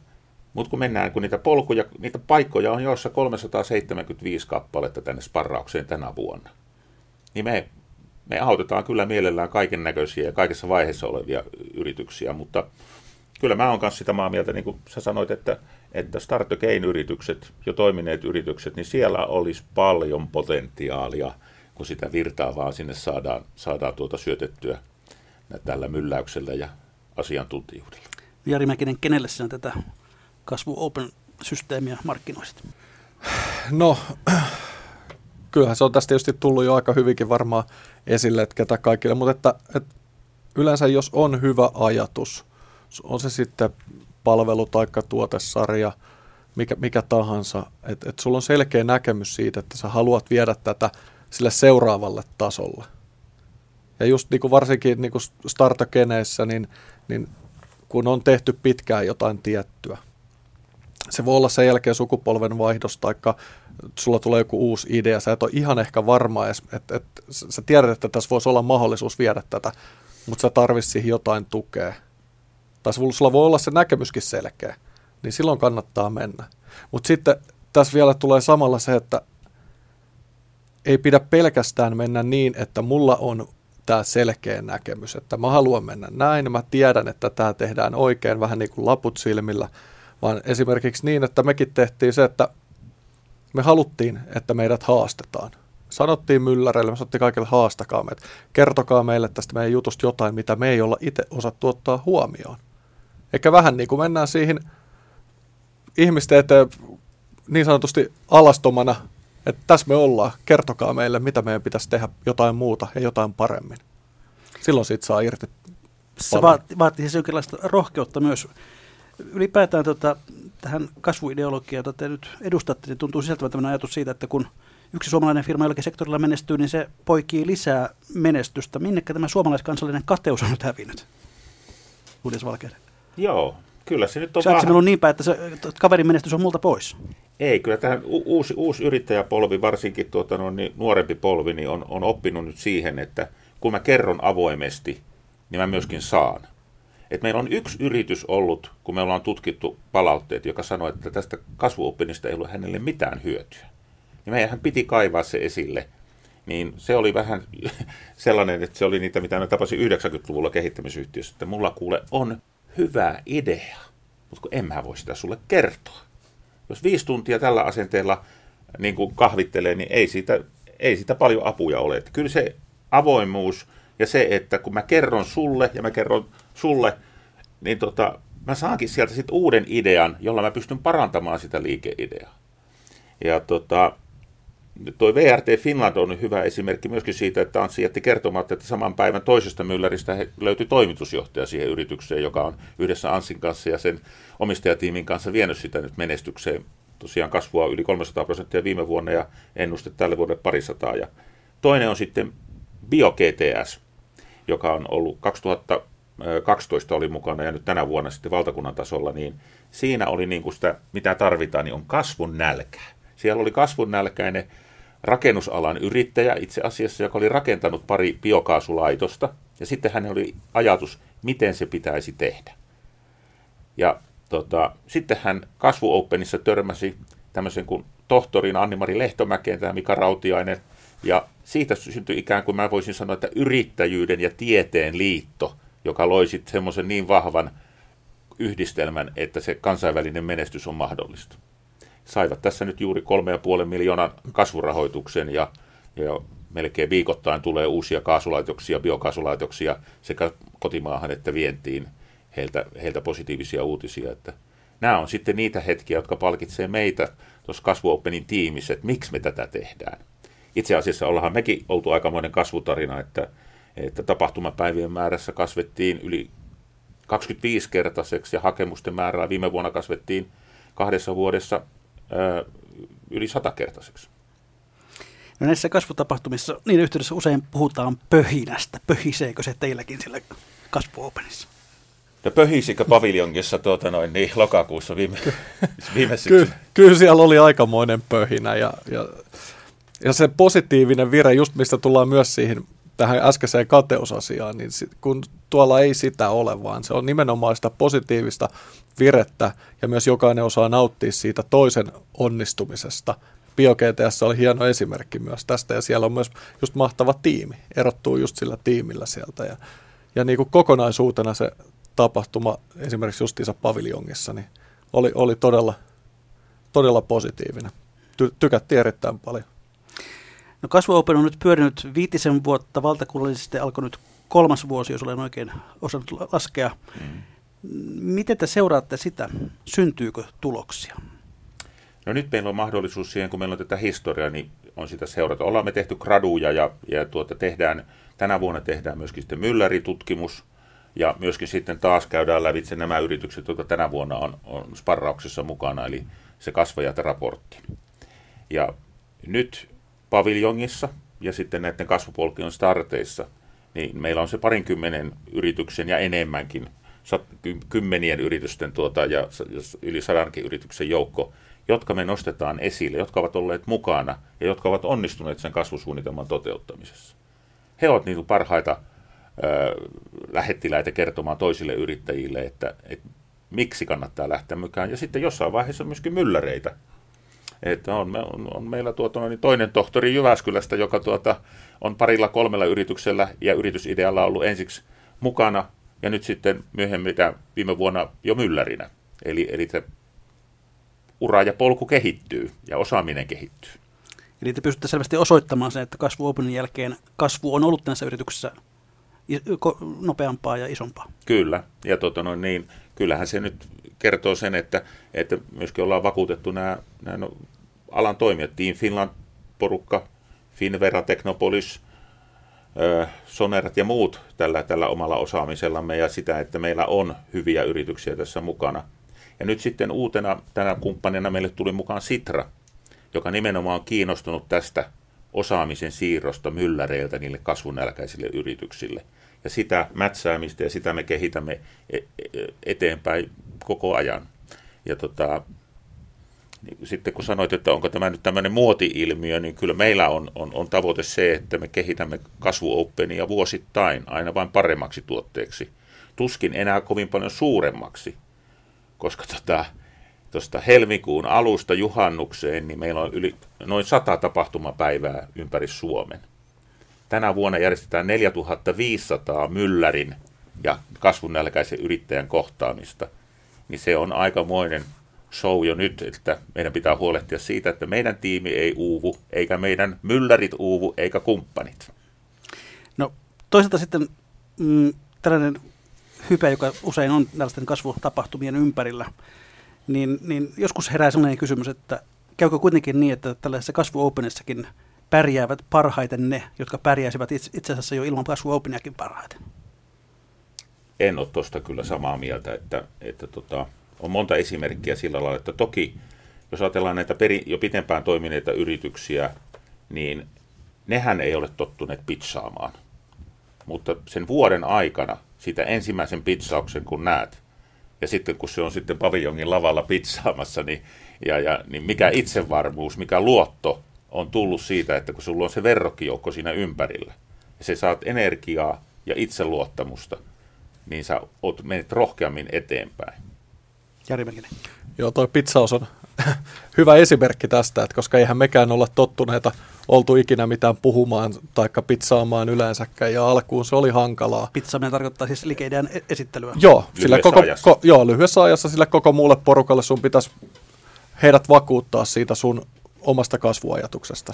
Mutta kun mennään, kun niitä polkuja, niitä paikkoja on joissa 375 kappaletta tänne sparraukseen tänä vuonna, niin me, me autetaan kyllä mielellään kaiken näköisiä ja kaikessa vaiheessa olevia yrityksiä, mutta kyllä mä oon kanssa sitä maa mieltä, niin kuin sä sanoit, että, että Start yritykset jo toimineet yritykset, niin siellä olisi paljon potentiaalia, kun sitä virtaa vaan sinne saadaan, saadaan tuota syötettyä tällä mylläyksellä ja asiantuntijuudella. Jari Mäkinen, kenelle sinä tätä kasvu open-systeemiä markkinoisit? No, kyllähän se on tästä tietysti tullut jo aika hyvinkin varmaan esille, että ketä kaikille, mutta että, että yleensä jos on hyvä ajatus – on se sitten palvelu- tai tuotesarja, mikä, mikä tahansa, että et sulla on selkeä näkemys siitä, että sä haluat viedä tätä sille seuraavalle tasolle. Ja just niin kuin varsinkin niin kuin niin, niin kun on tehty pitkään jotain tiettyä, se voi olla sen jälkeen sukupolven vaihdos, tai sulla tulee joku uusi idea, sä et ole ihan ehkä varma edes, että, että sä tiedät, että tässä voisi olla mahdollisuus viedä tätä, mutta sä tarvitset siihen jotain tukea. Tai sulla voi olla se näkemyskin selkeä, niin silloin kannattaa mennä. Mutta sitten tässä vielä tulee samalla se, että ei pidä pelkästään mennä niin, että mulla on tämä selkeä näkemys, että mä haluan mennä näin, mä tiedän, että tämä tehdään oikein, vähän niin kuin laput silmillä, vaan esimerkiksi niin, että mekin tehtiin se, että me haluttiin, että meidät haastetaan. Sanottiin mylläreille, me sanottiin kaikille haastakaa meitä, kertokaa meille tästä meidän jutusta jotain, mitä me ei olla itse osattu ottaa huomioon. Eikä vähän niin kuin mennään siihen ihmisten eteen niin sanotusti alastomana, että tässä me ollaan, kertokaa meille, mitä meidän pitäisi tehdä jotain muuta ja jotain paremmin. Silloin siitä saa irti Se vaatii, vaatii siis jonkinlaista rohkeutta myös. Ylipäätään tota, tähän kasvuideologiaan, jota te nyt edustatte, niin tuntuu sisältävän tämmöinen ajatus siitä, että kun yksi suomalainen firma jollakin sektorilla menestyy, niin se poikii lisää menestystä. Minnekä tämä suomalaiskansallinen kateus on nyt hävinnyt? Uudis Valkeiden. Joo, kyllä se nyt on Saatko vähän... niin päin, että se kaverin menestys on multa pois? Ei, kyllä tähän uusi, uusi yrittäjäpolvi, varsinkin tuota, no, niin nuorempi polvi, niin on, on oppinut nyt siihen, että kun mä kerron avoimesti, niin mä myöskin saan. Et meillä on yksi yritys ollut, kun me ollaan tutkittu palautteet, joka sanoi, että tästä kasvuoppinista ei ollut hänelle mitään hyötyä. Niin meidän piti kaivaa se esille. Niin se oli vähän sellainen, että se oli niitä, mitä mä tapasin 90-luvulla kehittämisyhtiössä, että mulla kuule on hyvä idea, mutta kun en mä voi sitä sulle kertoa. Jos viisi tuntia tällä asenteella niin kuin kahvittelee, niin ei siitä, ei siitä paljon apuja ole. Että kyllä se avoimuus ja se, että kun mä kerron sulle ja mä kerron sulle, niin tota, mä saankin sieltä sitten uuden idean, jolla mä pystyn parantamaan sitä liikeideaa. Ja tota, Tuo VRT Finland on hyvä esimerkki myöskin siitä, että Anssi jätti kertomatta, että saman päivän toisesta mylläristä löytyi toimitusjohtaja siihen yritykseen, joka on yhdessä Anssin kanssa ja sen omistajatiimin kanssa vienyt sitä nyt menestykseen. Tosiaan kasvua yli 300 prosenttia viime vuonna ja ennuste tälle vuodelle parisataa. Ja toinen on sitten BioGTS, joka on ollut 2012 oli mukana ja nyt tänä vuonna sitten valtakunnan tasolla, niin siinä oli niin kuin sitä, mitä tarvitaan, niin on kasvun nälkää. Siellä oli kasvun nälkäinen rakennusalan yrittäjä itse asiassa, joka oli rakentanut pari biokaasulaitosta, ja sitten hän oli ajatus, miten se pitäisi tehdä. Ja tota, sitten hän Kasvu Openissa törmäsi tämmöisen kuin tohtorin Anni-Mari Lehtomäkeen, tämä Mika Rautiainen, ja siitä syntyi ikään kuin mä voisin sanoa, että yrittäjyyden ja tieteen liitto, joka loi sitten semmoisen niin vahvan yhdistelmän, että se kansainvälinen menestys on mahdollista saivat tässä nyt juuri 3,5 miljoonan kasvurahoituksen ja, ja melkein viikoittain tulee uusia kaasulaitoksia, biokaasulaitoksia sekä kotimaahan että vientiin heiltä, heiltä positiivisia uutisia. Että nämä on sitten niitä hetkiä, jotka palkitsee meitä tuossa kasvuopenin tiimissä, että miksi me tätä tehdään. Itse asiassa ollaan mekin oltu aikamoinen kasvutarina, että, että tapahtumapäivien määrässä kasvettiin yli 25-kertaiseksi ja hakemusten määrää viime vuonna kasvettiin kahdessa vuodessa yli satakertaiseksi. No näissä kasvutapahtumissa, niin yhteydessä usein puhutaan pöhinästä. Pöhiseekö se teilläkin sillä kasvuopenissa? No pöhisikö paviljongissa tuota noin, niin lokakuussa viime, viime Ky- Kyllä siellä oli aikamoinen pöhinä ja, ja, ja se positiivinen vire, just mistä tullaan myös siihen tähän äskeiseen kateusasiaan, niin kun tuolla ei sitä ole, vaan se on nimenomaan sitä positiivista virettä ja myös jokainen osaa nauttia siitä toisen onnistumisesta. BioGTS oli hieno esimerkki myös tästä ja siellä on myös just mahtava tiimi, erottuu just sillä tiimillä sieltä ja, ja niin kuin kokonaisuutena se tapahtuma esimerkiksi justiinsa paviljongissa niin oli, oli todella, todella positiivinen. Ty, tykättiin erittäin paljon. No Kasvu Open on nyt pyörinyt viitisen vuotta valtakunnallisesti, alkoi nyt kolmas vuosi, jos olen oikein osannut laskea. Mm. Miten te seuraatte sitä? Syntyykö tuloksia? No nyt meillä on mahdollisuus siihen, kun meillä on tätä historiaa, niin on sitä seurata. Ollaan me tehty graduja ja, ja tuota, tehdään, tänä vuonna tehdään myöskin sitten Mylläri-tutkimus ja myöskin sitten taas käydään lävitse nämä yritykset, jotka tänä vuonna on, on sparrauksessa mukana, eli se kasvajat-raportti. Ja nyt paviljongissa ja sitten näiden kasvupolkion starteissa, niin meillä on se parinkymmenen yrityksen ja enemmänkin, kymmenien yritysten tuota, ja yli sadankin yrityksen joukko, jotka me nostetaan esille, jotka ovat olleet mukana ja jotka ovat onnistuneet sen kasvusuunnitelman toteuttamisessa. He ovat niitä parhaita ö, lähettiläitä kertomaan toisille yrittäjille, että, että miksi kannattaa lähteä mukaan. Ja sitten jossain vaiheessa myöskin mylläreitä, että on, on, on meillä tuota, niin toinen tohtori Jyväskylästä, joka tuota, on parilla kolmella yrityksellä ja yritysidealla ollut ensiksi mukana ja nyt sitten myöhemmin viime vuonna jo myllärinä. Eli, eli se ura ja polku kehittyy ja osaaminen kehittyy. Eli te pystytte selvästi osoittamaan sen, että kasvu Openin jälkeen kasvu on ollut näissä yrityksissä nopeampaa ja isompaa. Kyllä, ja tuota, no, niin, kyllähän se nyt kertoo sen, että, että myöskin ollaan vakuutettu nämä, nämä no, alan toimijat, Team Finland-porukka, Finvera, Technopolis, Sonerat ja muut tällä, tällä omalla osaamisellamme ja sitä, että meillä on hyviä yrityksiä tässä mukana. Ja nyt sitten uutena tänä kumppanina meille tuli mukaan Sitra, joka nimenomaan on kiinnostunut tästä osaamisen siirrosta mylläreiltä niille kasvunälkäisille yrityksille. Ja sitä mätsäämistä ja sitä me kehitämme e, e, eteenpäin koko ajan. Ja tota, sitten kun sanoit, että onko tämä nyt tämmöinen muoti-ilmiö, niin kyllä meillä on, on, on tavoite se, että me kehitämme kasvuopenia vuosittain aina vain paremmaksi tuotteeksi. Tuskin enää kovin paljon suuremmaksi, koska tota, tuosta helmikuun alusta juhannukseen, niin meillä on yli noin sata tapahtumapäivää ympäri Suomen. Tänä vuonna järjestetään 4500 myllärin ja kasvunälkäisen yrittäjän kohtaamista, niin se on aikamoinen show jo nyt, että meidän pitää huolehtia siitä, että meidän tiimi ei uuvu, eikä meidän myllärit uuvu, eikä kumppanit. No toisaalta sitten mm, tällainen hype, joka usein on tällaisten kasvutapahtumien ympärillä, niin, niin joskus herää sellainen kysymys, että käykö kuitenkin niin, että tällaisessa kasvuopenissakin pärjäävät parhaiten ne, jotka pärjäisivät itse, itse asiassa jo ilman kasvuopeniakin parhaiten? En ole tuosta kyllä samaa mieltä, että, että tota, on monta esimerkkiä sillä lailla, että toki jos ajatellaan näitä peri, jo pitempään toimineita yrityksiä, niin nehän ei ole tottuneet pizzaamaan. Mutta sen vuoden aikana, sitä ensimmäisen pizzauksen kun näet, ja sitten kun se on sitten paviljongin lavalla pizzaamassa, niin, ja, ja, niin mikä itsevarmuus, mikä luotto on tullut siitä, että kun sulla on se verrokkijoukko siinä ympärillä, ja se saat energiaa ja itseluottamusta, niin sä oot, menet rohkeammin eteenpäin. Jari Mäkinen. Joo, toi pizzaus on hyvä esimerkki tästä, että koska eihän mekään olla tottuneita oltu ikinä mitään puhumaan tai pizzaamaan yleensäkään, ja alkuun se oli hankalaa. Pizzaaminen tarkoittaa siis liikeidean e- esittelyä. Joo, sillä koko, ajassa. Ko, joo, lyhyessä ajassa sillä koko muulle porukalle sun pitäisi heidät vakuuttaa siitä sun omasta kasvuajatuksesta.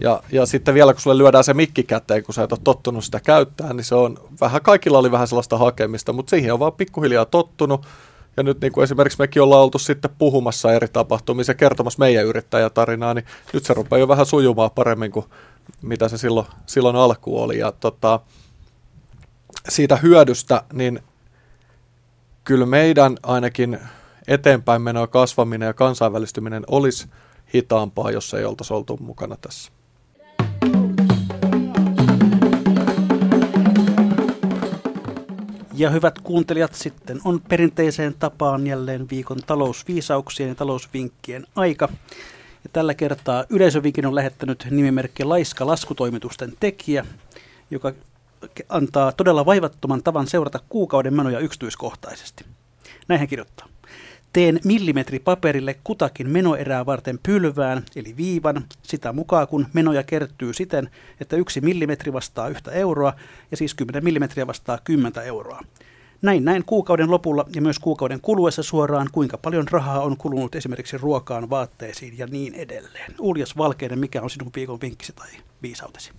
Ja, ja sitten vielä, kun sulle lyödään se mikki käteen, kun sä et ole tottunut sitä käyttää, niin se on vähän, kaikilla oli vähän sellaista hakemista, mutta siihen on vaan pikkuhiljaa tottunut. Ja nyt niin kuin esimerkiksi mekin ollaan oltu sitten puhumassa eri tapahtumissa ja kertomassa meidän yrittäjätarinaa, niin nyt se rupeaa jo vähän sujumaan paremmin kuin mitä se silloin, silloin alku oli. Ja tota, siitä hyödystä, niin kyllä meidän ainakin eteenpäin menoa kasvaminen ja kansainvälistyminen olisi hitaampaa, jos ei oltaisi oltu mukana tässä. Ja hyvät kuuntelijat, sitten on perinteiseen tapaan jälleen viikon talousviisauksien ja talousvinkkien aika. Ja tällä kertaa yleisövinkin on lähettänyt nimimerkki Laiska laskutoimitusten tekijä, joka antaa todella vaivattoman tavan seurata kuukauden menoja yksityiskohtaisesti. Näin hän kirjoittaa. Teen millimetripaperille kutakin menoerää varten pylvään, eli viivan, sitä mukaan kun menoja kertyy siten, että yksi millimetri vastaa yhtä euroa ja siis 10 millimetriä vastaa 10 euroa. Näin näin kuukauden lopulla ja myös kuukauden kuluessa suoraan, kuinka paljon rahaa on kulunut esimerkiksi ruokaan, vaatteisiin ja niin edelleen. Uljas Valkeinen, mikä on sinun viikon vinkkisi tai viisautesi?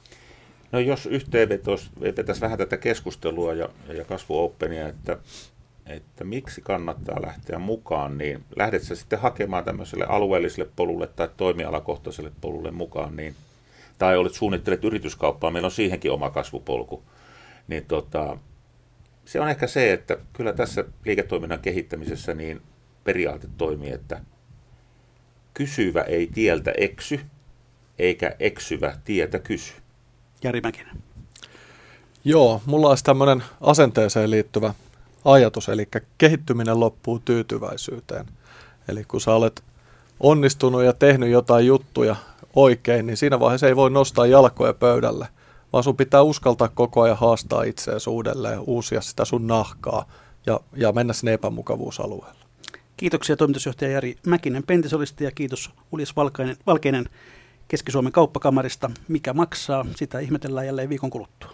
No jos yhteenvetäisi vähän tätä keskustelua ja, ja kasvuoppenia, että että miksi kannattaa lähteä mukaan, niin lähdet sä sitten hakemaan tämmöiselle alueelliselle polulle tai toimialakohtaiselle polulle mukaan, niin, tai olet suunnittelet yrityskauppaa, meillä on siihenkin oma kasvupolku, niin tota, se on ehkä se, että kyllä tässä liiketoiminnan kehittämisessä niin periaate toimii, että kysyvä ei tieltä eksy, eikä eksyvä tietä kysy. Jari Mäkinen. Joo, mulla olisi tämmöinen asenteeseen liittyvä ajatus, eli kehittyminen loppuu tyytyväisyyteen. Eli kun sä olet onnistunut ja tehnyt jotain juttuja oikein, niin siinä vaiheessa ei voi nostaa jalkoja pöydälle, vaan sun pitää uskaltaa koko ajan haastaa itseäsi uudelleen, uusia sitä sun nahkaa ja, ja mennä sinne epämukavuusalueelle. Kiitoksia toimitusjohtaja Jari Mäkinen Pentisolisti ja kiitos Ulis Valkeinen, Valkeinen Keski-Suomen kauppakamarista. Mikä maksaa, sitä ihmetellään jälleen viikon kuluttua.